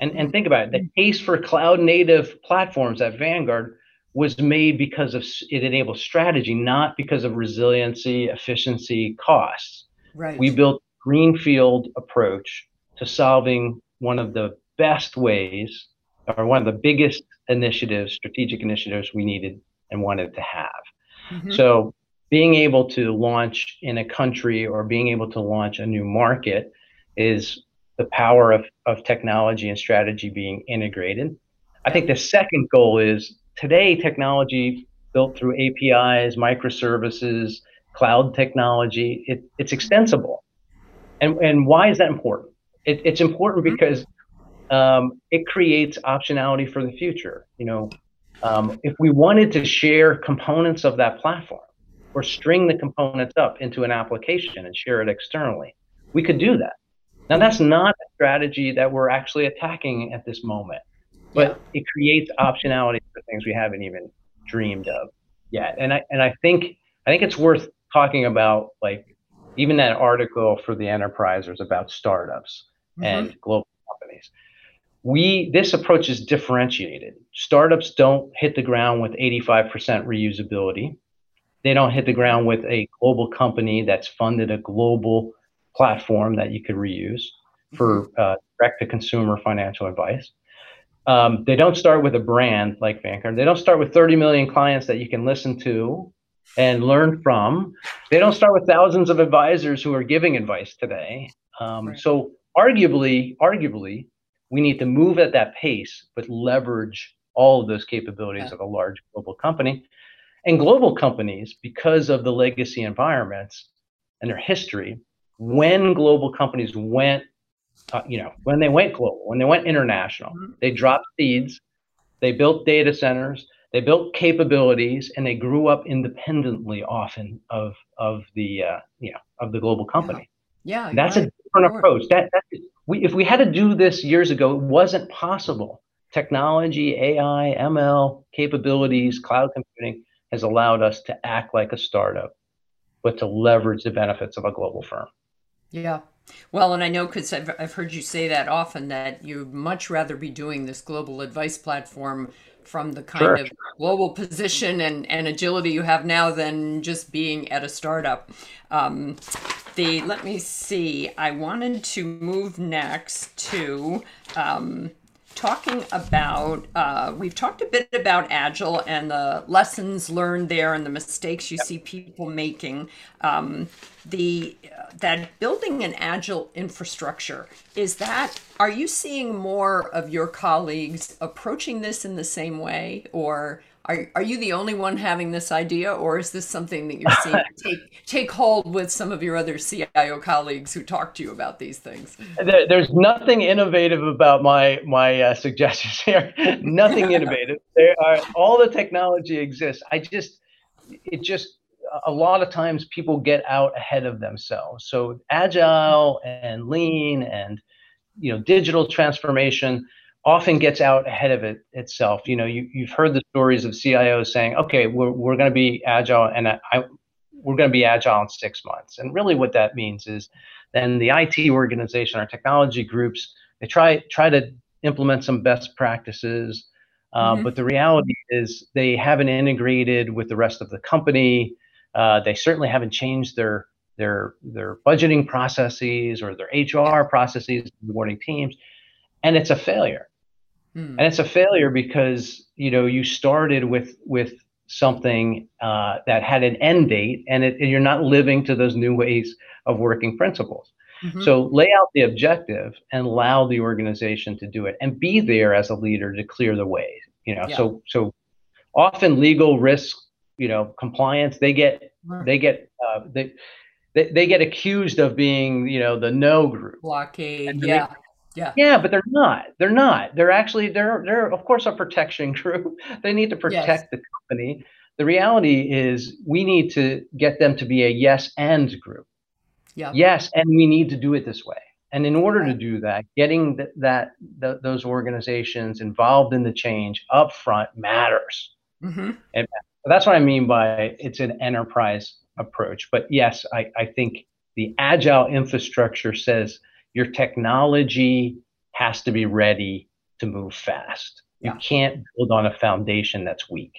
And, and think about it the case for cloud native platforms at Vanguard was made because of it enables strategy, not because of resiliency, efficiency, costs. Right. We built greenfield approach to solving one of the best ways or one of the biggest initiatives, strategic initiatives we needed and wanted to have. Mm-hmm. So being able to launch in a country or being able to launch a new market is the power of, of technology and strategy being integrated. I think the second goal is today technology built through APIs, microservices, cloud technology, it, it's extensible. And, and why is that important? It, it's important mm-hmm. because um, it creates optionality for the future. You know, um, if we wanted to share components of that platform or string the components up into an application and share it externally, we could do that. Now, that's not a strategy that we're actually attacking at this moment, but yeah. it creates optionality for things we haven't even dreamed of yet. And I and I think I think it's worth talking about like even that article for the Enterprisers about startups mm-hmm. and global companies. We this approach is differentiated. Startups don't hit the ground with 85% reusability. They don't hit the ground with a global company that's funded a global platform that you could reuse for mm-hmm. uh, direct to consumer financial advice. Um, they don't start with a brand like Vanguard. They don't start with 30 million clients that you can listen to and learn from. They don't start with thousands of advisors who are giving advice today. Um, right. So arguably, arguably, we need to move at that pace, but leverage all of those capabilities yeah. of a large global company. And global companies, because of the legacy environments and their history, when global companies went, uh, you know, when they went global, when they went international, mm-hmm. they dropped seeds, they built data centers, they built capabilities, and they grew up independently, often of of the uh, you know of the global company. Yeah, yeah that's right. a different approach. That, that we, if we had to do this years ago, it wasn't possible. Technology, AI, ML capabilities, cloud computing has allowed us to act like a startup, but to leverage the benefits of a global firm. Yeah. Well, and I know because I've, I've heard you say that often that you'd much rather be doing this global advice platform from the kind sure. of global position and, and agility you have now than just being at a startup. Um, the let me see. I wanted to move next to um, talking about. Uh, we've talked a bit about agile and the lessons learned there and the mistakes you yep. see people making. Um, the uh, that building an agile infrastructure is that. Are you seeing more of your colleagues approaching this in the same way, or are, are you the only one having this idea, or is this something that you're seeing take, take hold with some of your other CIO colleagues who talk to you about these things? There, there's nothing innovative about my my uh, suggestions here. nothing innovative. There are all the technology exists. I just it just a lot of times people get out ahead of themselves. So agile and lean and you know digital transformation often gets out ahead of it itself. You know, you, you've heard the stories of CIOs saying, okay, we're, we're going to be agile and I, I we're going to be agile in six months. And really what that means is then the IT organization, our technology groups, they try, try to implement some best practices. Uh, mm-hmm. But the reality is they haven't integrated with the rest of the company. Uh, they certainly haven't changed their their their budgeting processes or their HR processes, rewarding teams, and it's a failure. Hmm. And it's a failure because you know you started with with something uh, that had an end date, and, it, and, you're not living to those new ways of working principles. Mm-hmm. So lay out the objective and allow the organization to do it, and be there as a leader to clear the way. You know, yeah. so so often legal risk, you know, compliance, they get right. they get uh, they, they they get accused of being you know the no group blockade. Yeah. Yeah. Yeah, but they're not. They're not. They're actually they're they're of course a protection group. they need to protect yes. the company. The reality is we need to get them to be a yes and group. Yeah. Yes, and we need to do it this way. And in order to do that, getting th- that th- those organizations involved in the change up front matters. Mm-hmm. And that's what I mean by it's an enterprise approach. But yes, I, I think the agile infrastructure says your technology has to be ready to move fast. You can't build on a foundation that's weak.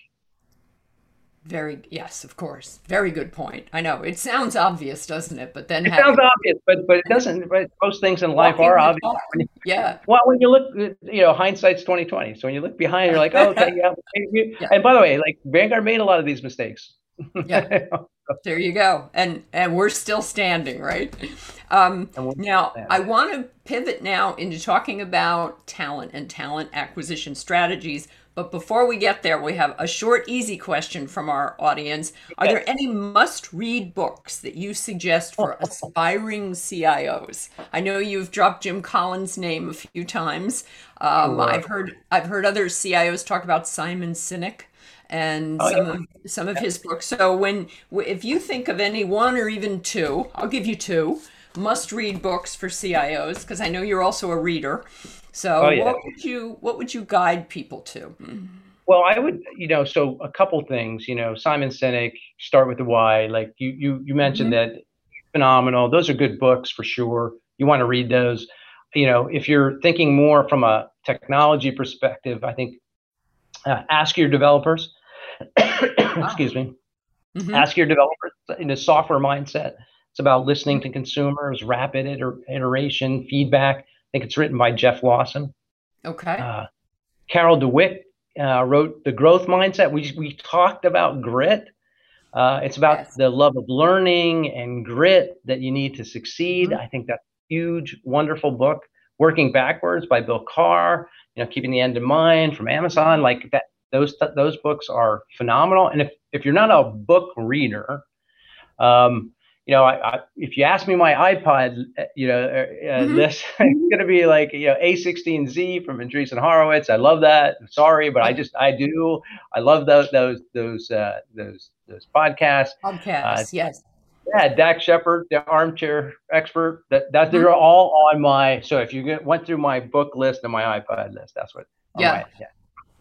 Very yes, of course. Very good point. I know it sounds obvious, doesn't it? But then it sounds obvious, but but it doesn't. But most things in life are obvious. Yeah. Well, when you look, you know, hindsight's twenty twenty. So when you look behind, you're like, oh, okay, yeah. yeah. And by the way, like Vanguard made a lot of these mistakes. Yeah. there you go. And and we're still standing right? Um, now i want to pivot now into talking about talent and talent acquisition strategies. But before we get there we have a short easy question from our audience. Are there any must read books that you suggest for aspiring cios i know you've dropped jim collins name a few times. Um, i've heard i've heard other cios talk about simon sinek and oh, some yeah. of some of his books. So when if you think of any one or even two, I'll give you two must read books for CIOs because I know you're also a reader. So oh, yeah. what would you what would you guide people to? Well, I would, you know, so a couple things, you know, Simon Sinek, start with the why. Like you you you mentioned mm-hmm. that phenomenal. Those are good books for sure. You want to read those. You know, if you're thinking more from a technology perspective, I think uh, ask your developers. excuse me. Mm-hmm. Ask your developers in a software mindset. It's about listening to consumers, rapid iter- iteration, feedback. I think it's written by Jeff Lawson. Okay. Uh, Carol Dweck uh, wrote The Growth Mindset. We, we talked about grit. Uh, it's about yes. the love of learning and grit that you need to succeed. Mm-hmm. I think that's a huge, wonderful book. Working Backwards by Bill Carr. You know, keeping the end in mind from Amazon. Like that. Those those books are phenomenal. And if if you're not a book reader, um, you know, I, I, if you ask me my iPod, you know, uh, uh mm-hmm. this is going to be like, you know, A16Z from Andreessen Horowitz. I love that. I'm sorry, but I just, I do. I love those, those, those, uh, those, those podcasts. Podcasts, uh, yes. Yeah, Dax Shepard, the armchair expert. That that they're mm-hmm. all on my. So if you get, went through my book list and my iPod list, that's what. Yeah. My, yeah.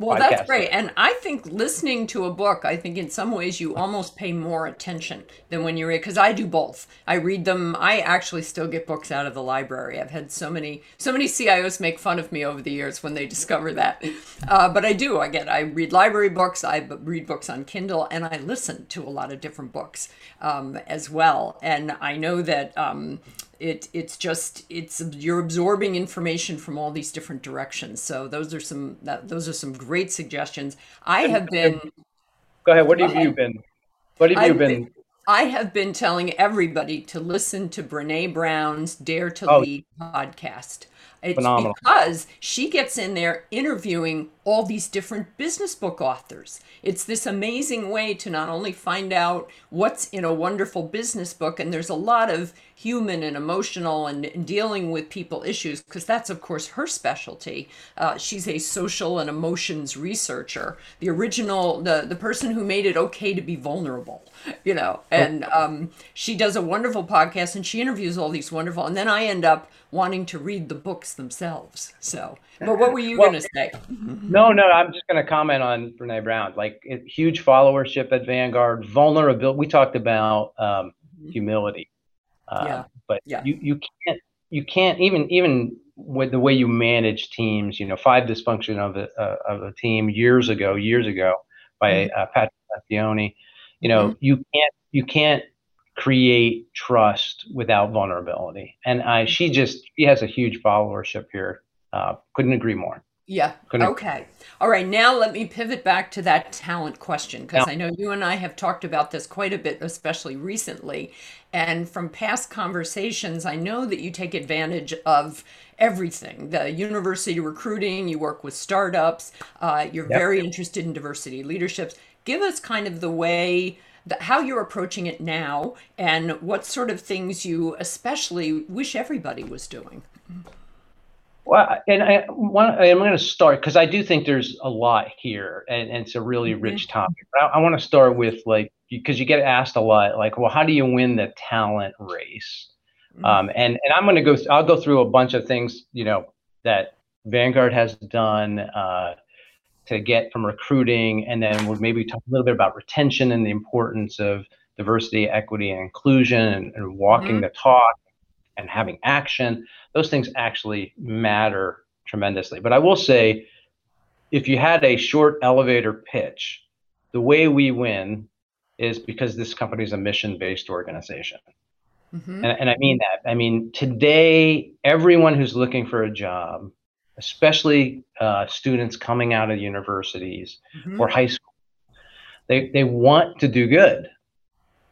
Well, that's great. And I think listening to a book, I think in some ways you almost pay more attention than when you read, because I do both. I read them. I actually still get books out of the library. I've had so many, so many CIOs make fun of me over the years when they discover that. Uh, but I do. I get, I read library books, I read books on Kindle, and I listen to a lot of different books um, as well. And I know that, um, it it's just it's you're absorbing information from all these different directions. So those are some that, those are some great suggestions. I have been go ahead. What have you been what have I've you been, been, i have been telling everybody to listen to brene brown's dare to oh. lead podcast. It's Phenomenal. because she gets in there interviewing all these different business book authors. It's this amazing way to not only find out what's in a wonderful business book, and there's a lot of human and emotional and, dealing with people issues, because that's, of course, her specialty. Uh, she's a social and emotions researcher, the original, the, the person who made it okay to be vulnerable, you know, and um, she does a wonderful podcast and she interviews all these wonderful, and then I end up wanting to read the books themselves. So, but what were you well, going to say? No, no, I'm just going to comment on Brene Brown. Like huge followership at Vanguard, vulnerability. We talked about um, mm-hmm. humility, uh, yeah. but yeah. you you can't you can't even even with the way you manage teams. You know, five dysfunction of a uh, of a team years ago, years ago by mm-hmm. uh, Patrick Lencioni. You know, mm-hmm. you can't you can't create trust without vulnerability. And I, she just she has a huge followership here. Uh, couldn't agree more. Yeah. Couldn't okay. All right. Now let me pivot back to that talent question because I know you and I have talked about this quite a bit, especially recently. And from past conversations, I know that you take advantage of everything the university recruiting, you work with startups, uh, you're yep. very interested in diversity leaderships. Give us kind of the way the, how you're approaching it now and what sort of things you especially wish everybody was doing. Well, and I want, I'm going to start because I do think there's a lot here, and, and it's a really mm-hmm. rich topic. I, I want to start with like because you get asked a lot, like, well, how do you win the talent race? Mm-hmm. Um, and and I'm going to go. I'll go through a bunch of things, you know, that Vanguard has done. Uh, to get from recruiting, and then we'll maybe talk a little bit about retention and the importance of diversity, equity, and inclusion, and, and walking mm-hmm. the talk and having action. Those things actually matter tremendously. But I will say, if you had a short elevator pitch, the way we win is because this company is a mission-based organization. Mm-hmm. And, and I mean that. I mean, today, everyone who's looking for a job especially uh, students coming out of universities mm-hmm. or high school. They they want to do good,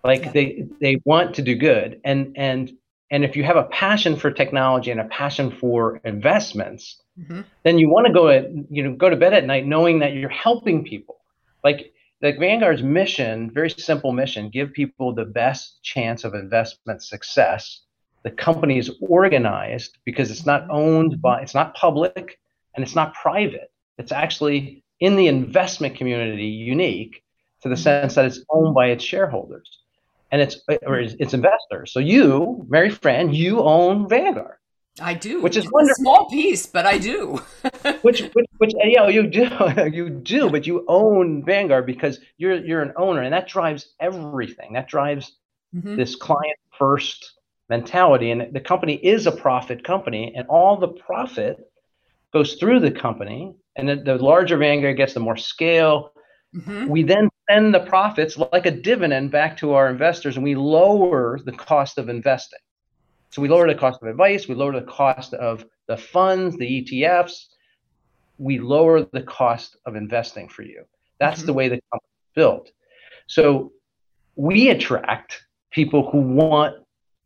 like yeah. they they want to do good, and and and if you have a passion for technology and a passion for investments, mm-hmm. then you want to go at you know go to bed at night knowing that you're helping people, like. Like Vanguard's mission, very simple mission, give people the best chance of investment success. The company is organized because it's not owned by it's not public and it's not private. It's actually in the investment community unique to the sense that it's owned by its shareholders and it's or its investors so you mary fran you own vanguard I do, which is a small piece, but I do. which, which, which, yeah, you do, you do, but you own Vanguard because you're you're an owner, and that drives everything. That drives mm-hmm. this client first mentality. And the company is a profit company, and all the profit goes through the company. And the, the larger Vanguard gets, the more scale. Mm-hmm. We then send the profits like a dividend back to our investors, and we lower the cost of investing. So we lower the cost of advice, we lower the cost of the funds, the ETFs, we lower the cost of investing for you. That's mm-hmm. the way the company is built. So we attract people who want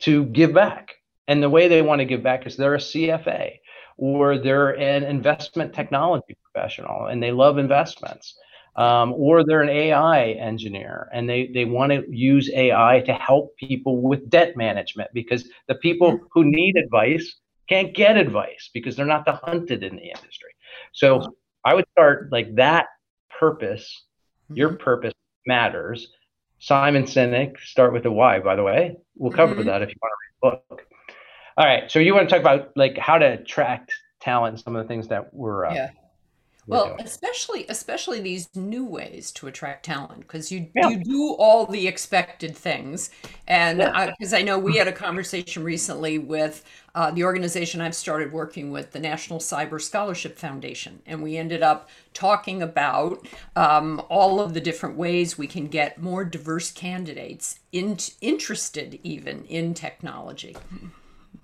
to give back. And the way they want to give back is they're a CFA or they're an investment technology professional and they love investments. Um, or they're an AI engineer and they, they want to use AI to help people with debt management because the people mm-hmm. who need advice can't get advice because they're not the hunted in the industry. So I would start like that purpose, your mm-hmm. purpose matters. Simon Sinek, start with the why, by the way. We'll cover mm-hmm. that if you want to read the book. All right. So you want to talk about like how to attract talent, some of the things that we're uh, yeah well especially especially these new ways to attract talent because you yeah. you do all the expected things. And because yeah. I, I, know we had a conversation recently with uh, the organization i've started working with the national cyber scholarship foundation. And we ended up talking about um, all of the different ways we can get more diverse candidates in, interested even in technology.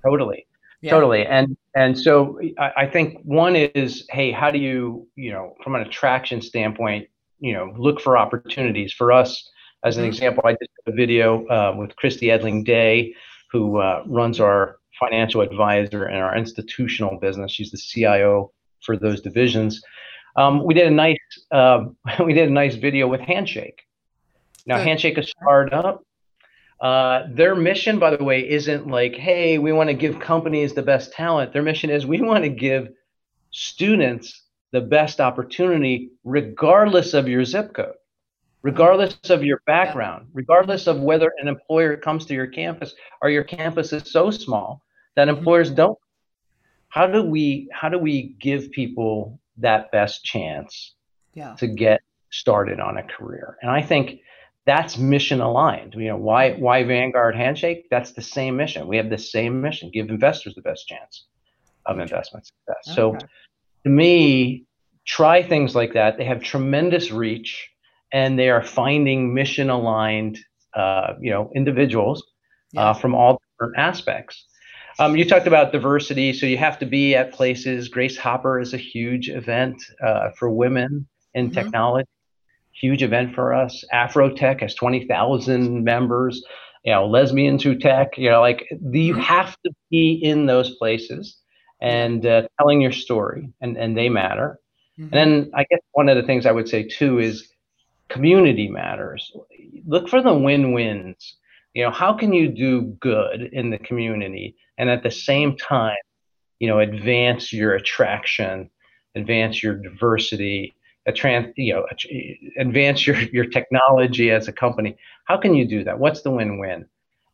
Totally yeah. Totally. And and so I, I think one is, hey, how do you, you know, from an attraction standpoint, you know, look for opportunities. For us, as an mm-hmm. example, I did a video uh, with Christy Edling Day, who uh, runs our financial advisor and our institutional business. She's the CIO for those divisions. Um, we did a nice uh, we did a nice video with Handshake. Now. Handshake is a startup. Uh, their mission, by the way, isn't like, hey, we want to give companies the best talent. Their mission is we want to give students the best opportunity, regardless of your zip code, regardless of your background, regardless of whether an employer comes to your campus or your campus is so small that mm-hmm. employers don't. How do we how do we give people that best chance yeah. to get started on a career? And I think that's mission aligned. You know, why why Vanguard Handshake? That's the same mission. We have the same mission: give investors the best chance of investment success. Okay. So, to me, try things like that. They have tremendous reach, and they are finding mission aligned, uh, you know, individuals uh, yeah. uh, from all different aspects. Um, you talked about diversity, so you have to be at places. Grace Hopper is a huge event uh, for women in mm-hmm. technology huge event for us. Afrotech has 20,000 members. You know, lesbians who tech. You know, like the, you mm-hmm. have to be in those places and uh, telling your story, and and they matter. Mm-hmm. And then I guess one of the things I would say too is community matters. Look for the win-wins. You know, how can you do good in the community and at the same time, you know, advance your attraction, advance your diversity, a trans, you know, advance your your technology as a company. How can you do that? What's the win-win?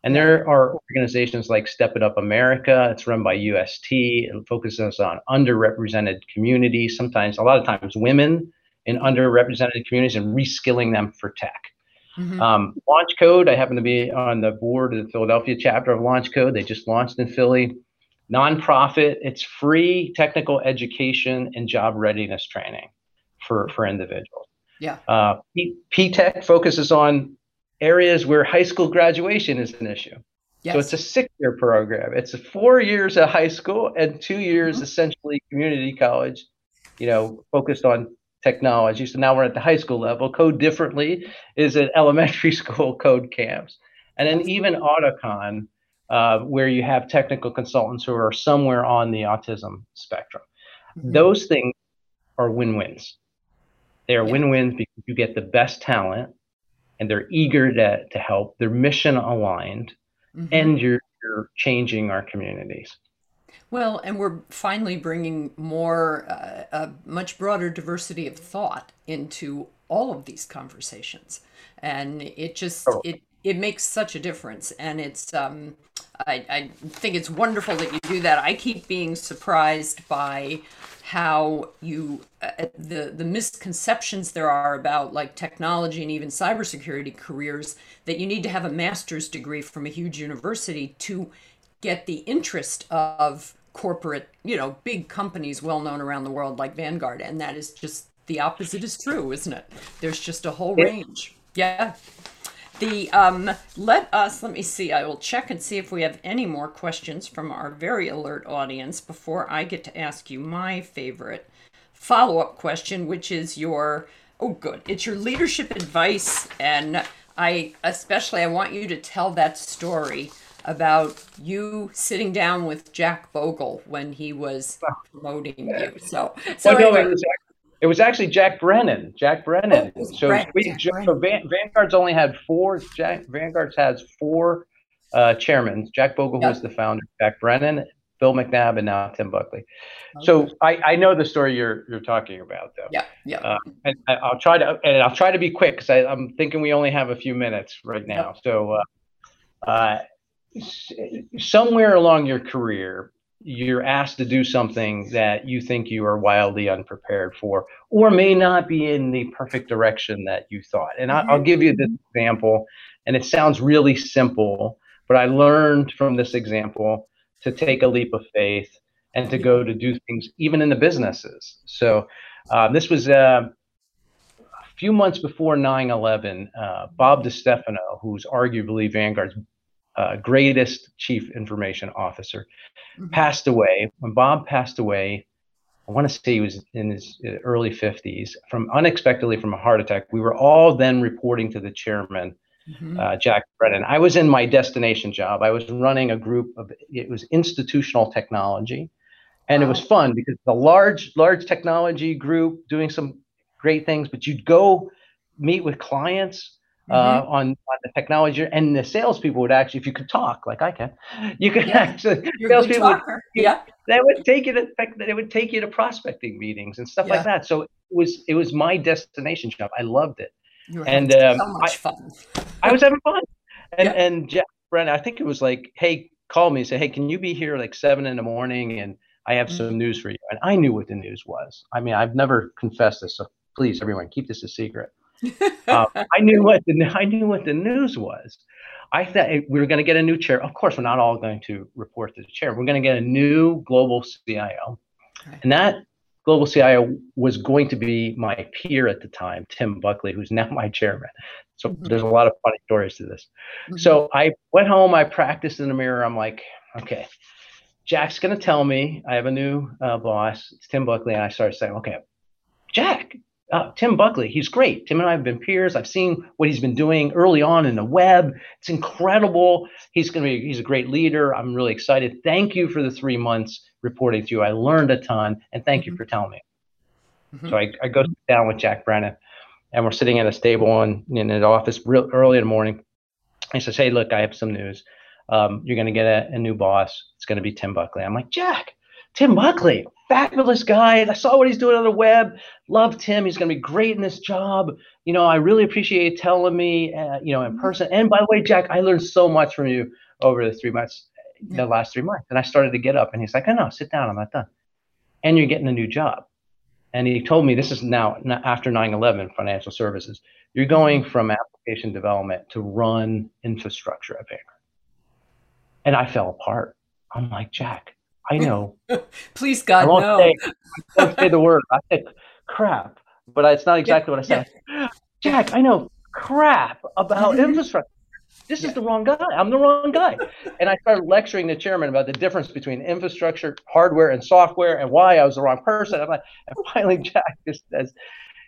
And there are organizations like Step It Up America. It's run by UST. It focuses on underrepresented communities. Sometimes, a lot of times, women in underrepresented communities and reskilling them for tech. Mm-hmm. Um, Launch Code. I happen to be on the board of the Philadelphia chapter of Launch Code. They just launched in Philly. Nonprofit. It's free technical education and job readiness training for for individuals. Yeah. Uh, P- Tech focuses on areas where high school graduation is an issue. Yes. So it's a six-year program. It's four years of high school and two years mm-hmm. essentially community college. You know, focused on technology. So now we're at the high school level. Code differently is at elementary school code camps, and then even Auticon, uh, where you have technical consultants who are somewhere on the autism spectrum. Mm-hmm. Those things are win-wins. They are yeah. win-wins because you get the best talent and they're eager to, to help. They're mission aligned mm-hmm. and you're, you're changing our communities. Well, and we're finally bringing more, uh, a much broader diversity of thought into all of these conversations, and it just oh. it it makes such a difference. And it's um, I I think it's wonderful that you do that. I keep being surprised by how you uh, the the misconceptions there are about like technology and even cybersecurity careers that you need to have a master's degree from a huge university to get the interest of corporate, you know, big companies well known around the world like Vanguard and that is just the opposite is true, isn't it? There's just a whole range. Yeah. The um, let us let me see. I will check and see if we have any more questions from our very alert audience before I get to ask you my favorite follow up question, which is your oh good, it's your leadership advice, and I especially I want you to tell that story about you sitting down with Jack Bogle when he was promoting you. So, so well, anyway. no, it was actually Jack Brennan. Jack Brennan. Oh, so we, so Van, Vanguard's only had four. Jack Vanguard's has four uh, chairmen. Jack Bogle yep. was the founder. Jack Brennan, Bill McNabb, and now Tim Buckley. Okay. So I, I know the story you're you're talking about though. Yeah, yeah. Uh, and I, will try to and I'll try to be quick because I'm thinking we only have a few minutes right now. Yep. So. Uh, uh, somewhere along your career, you're asked to do something that you think you are wildly unprepared for, or may not be in the perfect direction that you thought. And I, will give you this example, and it sounds really simple, but I learned from this example to take a leap of faith and to go to do things even in the businesses. So uh, this was uh, a few months before 9 11. Uh, Bob DeStefano, who's arguably Vanguard's uh, greatest chief information officer, mm-hmm. passed away. When Bob passed away, I want to say he was in his uh, early 50s from unexpectedly from a heart attack. We were all then reporting to the chairman, mm-hmm. uh, Jack Brennan. I was in my destination job. I was running a group of it was institutional technology, and wow. it was fun because the large large technology group doing some great things. But you'd go meet with clients uh, mm-hmm. on, on the technology, and the salespeople would actually, if you could talk like I can, you could yeah. actually salespeople would, yeah they would take you to they would take you to prospecting meetings and stuff yeah. like that. So it was it was my destination job. I loved it, and um, so much I, fun. I was having fun, and yeah. and Jeff Brennan, I think it was like, hey, call me, say, hey, can you be here like seven in the morning, and I have mm-hmm. some news for you. And I knew what the news was. I mean, I've never confessed this, so please, everyone, keep this a secret um, I knew what the I knew what the news was. I thought we were going to get a new chair. Of course, we're not all going to report to the chair. We're going to get a new global CIO, okay. and that global CIO was going to be my peer at the time, Tim Buckley, who's now my chairman. So mm-hmm. there's a lot of funny stories to this. Mm-hmm. So I went home. I practiced in the mirror. I'm like, okay, Jack's going to tell me I have a new uh, boss. It's Tim Buckley, and I started saying, okay, Jack, uh, Tim Buckley, he's great. Tim and I have been peers. I've seen what he's been doing early on in the web. It's incredible. He's going to be, he's a great leader. I'm really excited. Thank you for the three months reporting to you. I learned a ton and thank you mm-hmm. for telling me. Mm-hmm. So I, I go down with Jack Brennan and we're sitting at a table in, in an office real early in the morning. He says, Hey, look, I have some news. Um, you're going to get a, a new boss. It's going to be Tim Buckley. I'm like, Jack, Tim Buckley, fabulous guy. I saw what he's doing on the web. Loved Tim. He's going to be great in this job. You know, I really appreciate telling me, uh, you know, in person. And by the way, Jack, I learned so much from you over the three months, the last three months. And I started to get up, and he's like, "I oh, know, sit down. I'm not done." And you're getting a new job. And he told me this is now after 9/11 financial services. You're going from application development to run infrastructure at Vanguard. And I fell apart. I'm like, Jack, I know. Please, God, I won't no. Say, I won't say the word. I said crap, but it's not exactly yeah, what I said. Yeah. Jack, I know crap about infrastructure. This yeah. is the wrong guy. I'm the wrong guy. and I started lecturing the chairman about the difference between infrastructure, hardware, and software, and why I was the wrong person. I'm like, and finally, Jack just says,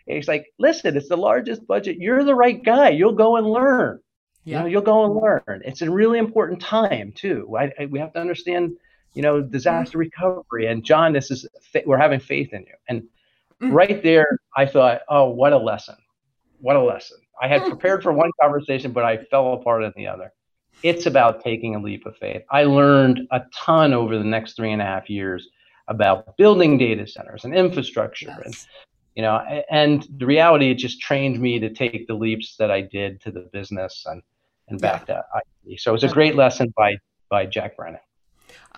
he's like, listen, it's the largest budget. You're the right guy. You'll go and learn. Yeah. You know, you'll go and learn. It's a really important time too. I, I, we have to understand you know, disaster recovery. And John, this is, we're having faith in you. And mm. right there, I thought, oh, what a lesson. What a lesson. I had mm. prepared for one conversation, but I fell apart in the other. It's about taking a leap of faith. I learned a ton over the next three and a half years about building data centers and infrastructure yes. and you know and the reality it just trained me to take the leaps that i did to the business and and back yeah. to IT. so it was a great lesson by by jack brennan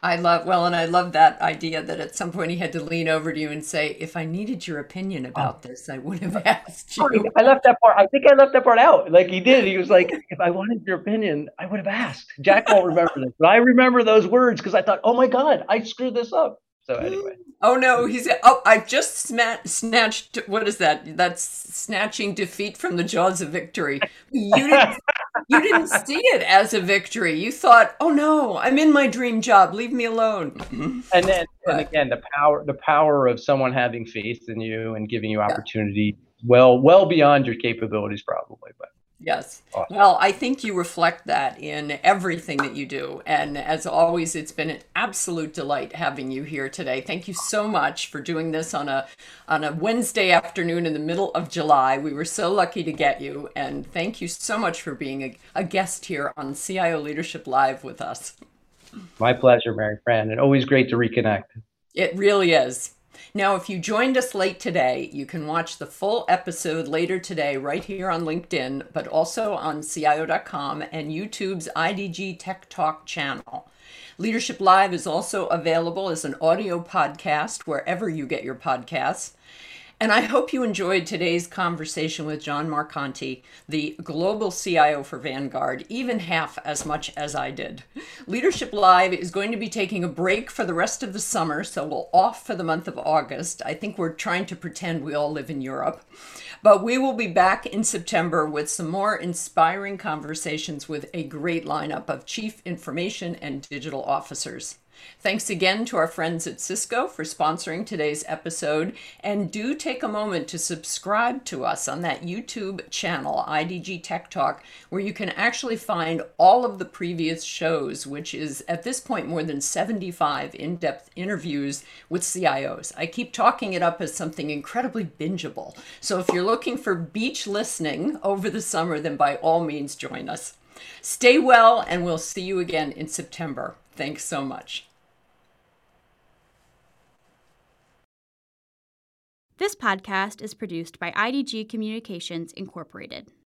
I love well, and I love that idea that at some point he had to lean over to you and say, "If I needed your opinion oh. about oh. this, I would have asked you." I left that part. I think I left that part out. Like he did. He was like, "If I wanted your opinion, I would have asked." Jack won't remember this, but I remember those words because I thought, "Oh my god, I screwed this up." So anyway. Oh no, he's oh I've just snatched what is that? That's snatching defeat from the jaws of victory. You didn't you didn't see it as a victory. You thought, "Oh no, I'm in my dream job. Leave me alone." And then and again, the power the power of someone having faith in you and giving you opportunity yeah. well well beyond your capabilities probably, but Yes. Awesome. Well, I think you reflect that in everything that you do. And as always, it's been an absolute delight having you here today. Thank you so much for doing this on a on a Wednesday afternoon in the middle of July. We were so lucky to get you. And thank you so much for being a, a guest here on CIO Leadership Live with us. My pleasure, Mary Fran, and always great to reconnect. It really is. Now, if you joined us late today, you can watch the full episode later today right here on LinkedIn, but also on CIO.com and YouTube's IDG Tech Talk channel. Leadership Live is also available as an audio podcast wherever you get your podcasts. And I hope you enjoyed today's conversation with John Marcante, the global CIO for Vanguard, even half as much as I did. Leadership Live is going to be taking a break for the rest of the summer, so we'll off for the month of August. I think we're trying to pretend we all live in Europe. But we will be back in September with some more inspiring conversations with a great lineup of chief information and digital officers. Thanks again to our friends at Cisco for sponsoring today's episode. And do take a moment to subscribe to us on that YouTube channel, IDG Tech Talk, where you can actually find all of the previous shows, which is at this point more than 75 in depth interviews with CIOs. I keep talking it up as something incredibly bingeable. So if you're looking for beach listening over the summer, then by all means join us. Stay well, and we'll see you again in September. Thanks so much. This podcast is produced by IDG Communications Incorporated.